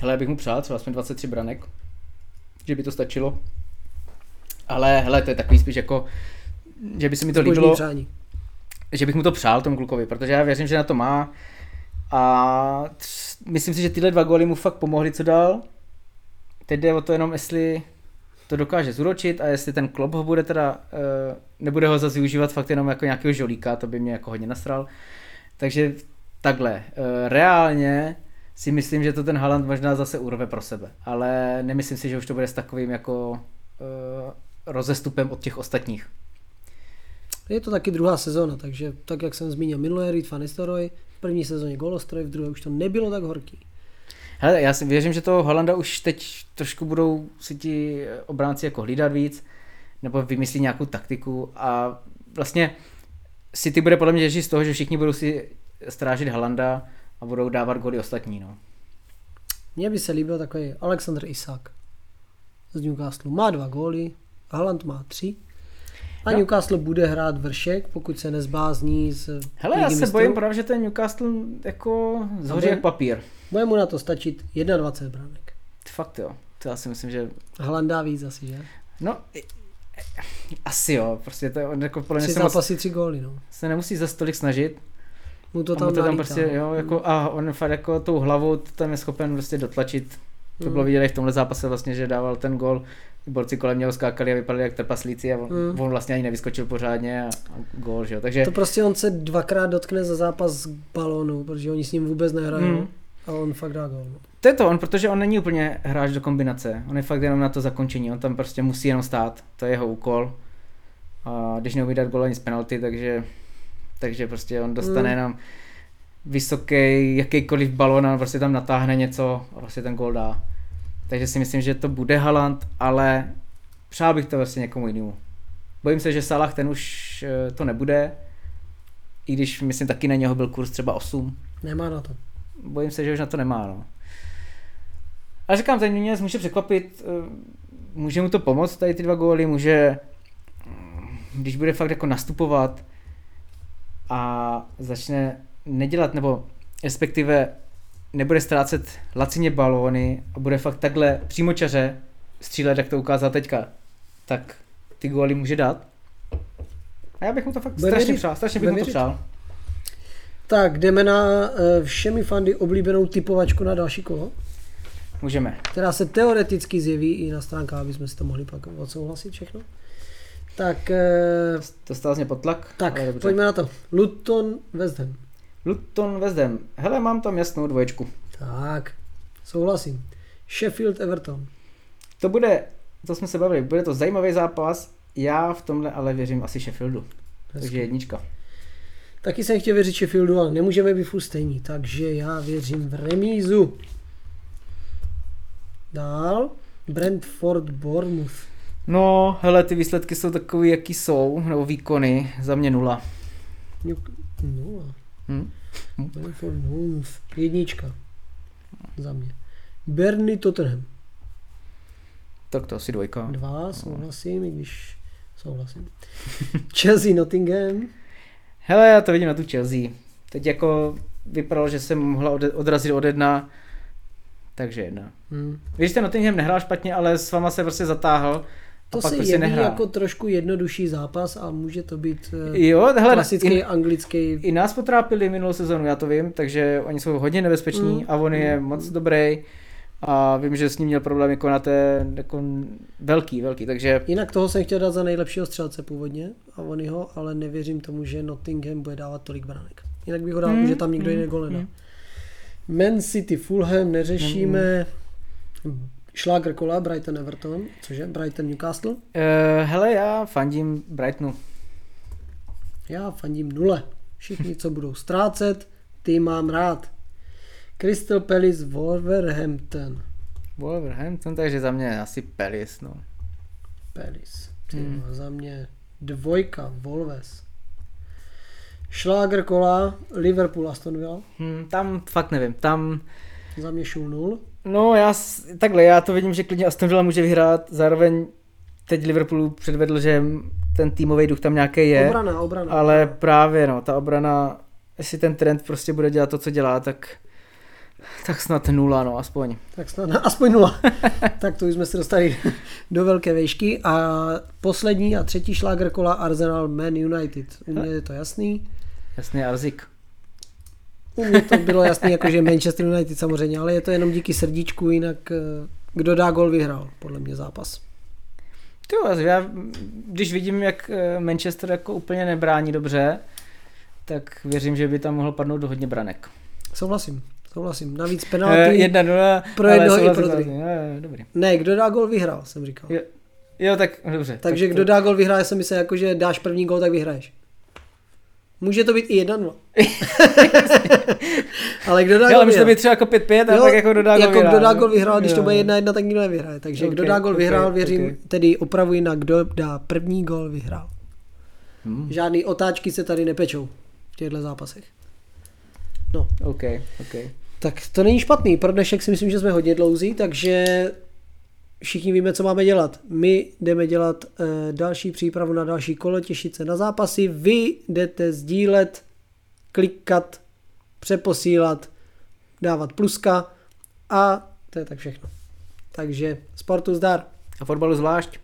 hele, já bych mu přál třeba aspoň 23 branek, že by to stačilo. Ale hele, to je takový spíš jako, že by se mi to Zbožný líbilo, přání. že bych mu to přál tomu klukovi, protože já věřím, že na to má. A tř- myslím si, že tyhle dva góly mu fakt pomohly, co dal. Teď jde o to jenom, jestli to dokáže zúročit a jestli ten klop ho bude teda, uh, nebude ho zase využívat fakt jenom jako nějakého žolíka, to by mě jako hodně nasral. Takže takhle, uh, reálně si myslím, že to ten Haaland možná zase urve pro sebe, ale nemyslím si, že už to bude s takovým jako uh, rozestupem od těch ostatních. Je to taky druhá sezóna, takže tak jak jsem zmínil minulé, Reed Van v první sezóně golostroj, v druhé už to nebylo tak horký. Hele, já si věřím, že toho Holanda už teď trošku budou si ti obránci jako hlídat víc, nebo vymyslí nějakou taktiku a vlastně City bude podle mě těžit z toho, že všichni budou si strážit Halanda a budou dávat góly ostatní, no. Mně by se líbil takový Alexander Isak z Newcastle. Má dva góly, Haaland má tři. A Jo. Newcastle bude hrát vršek, pokud se nezbázní z Hele, já se mistrů. bojím právě, že ten Newcastle jako zhoří jak papír. Bude mu na to stačit 21 branek. Fakt jo. To já si myslím, že Haaland dá víc asi, že? No, asi jo, prostě to on jako podle mě se, moc, tři góly, no. se nemusí za stolik snažit, Mu to tam tam, to tam nalítá, prostě, no. jo, jako, a on fakt jako tou hlavou to tam je schopen prostě dotlačit. To Mm. bylo vidět i v tomhle zápase vlastně, že dával ten gol, borci kolem něho skákali a vypadali jak trpaslíci a on, Mm. on vlastně ani nevyskočil pořádně a, a gol, že jo, takže To prostě on se dvakrát dotkne za zápas balónu, protože oni s ním vůbec nehrají. Mm. A on fakt dá gol. No. to je to on, protože on není úplně hráč do kombinace, on je fakt jenom na to zakončení, on tam prostě musí jenom stát, to je jeho úkol. A když neumí dát gol ani z penalty, takže, takže prostě on dostane Mm. jenom vysoký, jakýkoliv balon a prostě tam natáhne něco a prostě ten gol dá. Takže si myslím, že to bude Haaland, ale přál bych to vlastně někomu jinému. Bojím se, že Salah ten už eh, to nebude, i když myslím taky na něho byl kurz třeba 8. Nemá na to. Bojím se, že už na to nemá, no. Ale říkám, ten Nunez může překvapit, eh, může mu to pomoct, tady ty dva góly, může, mm, když bude fakt jako nastupovat a začne nedělat, nebo respektive nebude ztrácet lacině balóny a bude fakt takhle přímočaře střílet, jak to ukázal teďka, tak ty góly může dát. A já bych mu to fakt Bude strašně věřit. přál, strašně bych Bude mu to věřit. přál. Tak, jdeme na eh, všemi fandy oblíbenou typovačku na další kolo, Můžeme. která se teoreticky zjeví i na stránkách, aby jsme si to mohli pak odsouhlasit všechno. Tak, eh, Dostal z mě potlak. tak ale dobře. pojďme na to. Luton West Ham. Luton West Ham. Hele, mám tam jasnou dvoječku. Tak, souhlasím. Sheffield Everton. To bude, to jsme se bavili, bude to zajímavý zápas. Já v tomhle ale věřím asi Sheffieldu. Takže Hezky. jednička. Taky jsem chtěl věřit Sheffieldu, ale nemůžeme být furt stejní, takže já věřím v remízu. Dál. Brentford Bournemouth. No, hele, ty výsledky jsou takový, jaký jsou, nebo výkony, za mě nula. Newc- Hm? Brentford Bournemouth. Jednička. Za mě. Burnley Tottenham. Tak to asi dvojka. Dva, souhlasím, i když souhlasím. Chelsea Nottingham. Hele, já to vidím na tu Chelsea. Teď jako vypadalo, že jsem mohla odrazit od jedna, takže jedna. Hmm. Víš, ten Nottingham nehrál špatně, ale s váma se prostě zatáhl. To pak se prostě jeví jako trošku jednodušší zápas a může to být eh, Jo, hele, klasický i, anglický i nás potrápili minulou sezonu, já to vím, takže oni jsou hodně nebezpeční Mm. a on je moc dobrý. A vím, že s ním měl problém jako na té, jako velký, velký, takže Jinak toho jsem chtěl dát za nejlepšího střelce původně, a ho, ale nevěřím tomu, že Nottingham bude dávat tolik branek. Jinak bych ho dal, Hmm, že tam nikdo hmm, jiný gol nedá. hmm. Man City, Fulham, neřešíme. Schlager kola, Brighton, Everton, cože? Brighton, Newcastle. Uh, hele, já fandím Brightonu. Já fandím nule. Všichni, co budou ztrácet, ty mám rád. Crystal Palace, Wolverhampton. Wolverhampton, takže za mě asi Palace, no. Palace. Ty Hmm. hmm. Za mě dvojka, Wolves. Schlager kola, Liverpool, Aston Villa. Hm, tam fakt nevím, tam, Za mě šul nul. No já, takhle, já to vidím, že klidně Aston Villa může vyhrát, zároveň teď Liverpoolu předvedl, že ten týmový duch tam nějaký je, Obrana, obrana. ale právě no, ta obrana, jestli ten trend prostě bude dělat to, co dělá, tak tak snad nula, no, aspoň. Tak snad aspoň nula. tak to už jsme se dostali do velké vejšky. A poslední a třetí šláger kola Arsenal Man United. U mě je to jasný. Jasný, Arzik. U mě to bylo jasný, jakože Manchester United samozřejmě, ale je to jenom díky srdíčku, jinak eh, kdo dá gol vyhrál, podle mě zápas. Jo, já, když vidím, jak eh, Manchester jako úplně nebrání dobře, tak věřím, že by tam mohl padnout do hodně branek. Souhlasím, souhlasím. Navíc Eh, penalty. jedna nula, pro jednoho i pro druhý. Dobrý. Ne, kdo dá gol vyhrál, jsem říkal. Jo, jo tak dobře. Takže tak kdo dá gol vyhrál, já jsem myslel, jako, že dáš první gol, tak vyhraješ. Může to být i 1-0. ale kdo dá Jo, gol ale může to být třeba jako 5-5 a Jo, tak jako kdo dá gol jako vyhrál, kdo dá gol vyhrál, když to Jo. bude 1-1, tak nikdo nevyhraje. Takže kdo Ok, dá gol ok, vyhrál, věřím, ok. tedy opravuji na kdo dá první gol vyhrál. Hmm, Žádný otáčky se tady nepečou v těchto zápasech. No, OK, OK. tak to není špatný. Pro dnešek si myslím, že jsme hodně dlouzí, takže všichni víme, co máme dělat. My jdeme dělat uh, další přípravu na další kolo, těšit se na zápasy. Vy jdete sdílet, klikat, přeposílat, dávat pluska a to je tak všechno. Takže sportu zdar. A fotbalu zvlášť.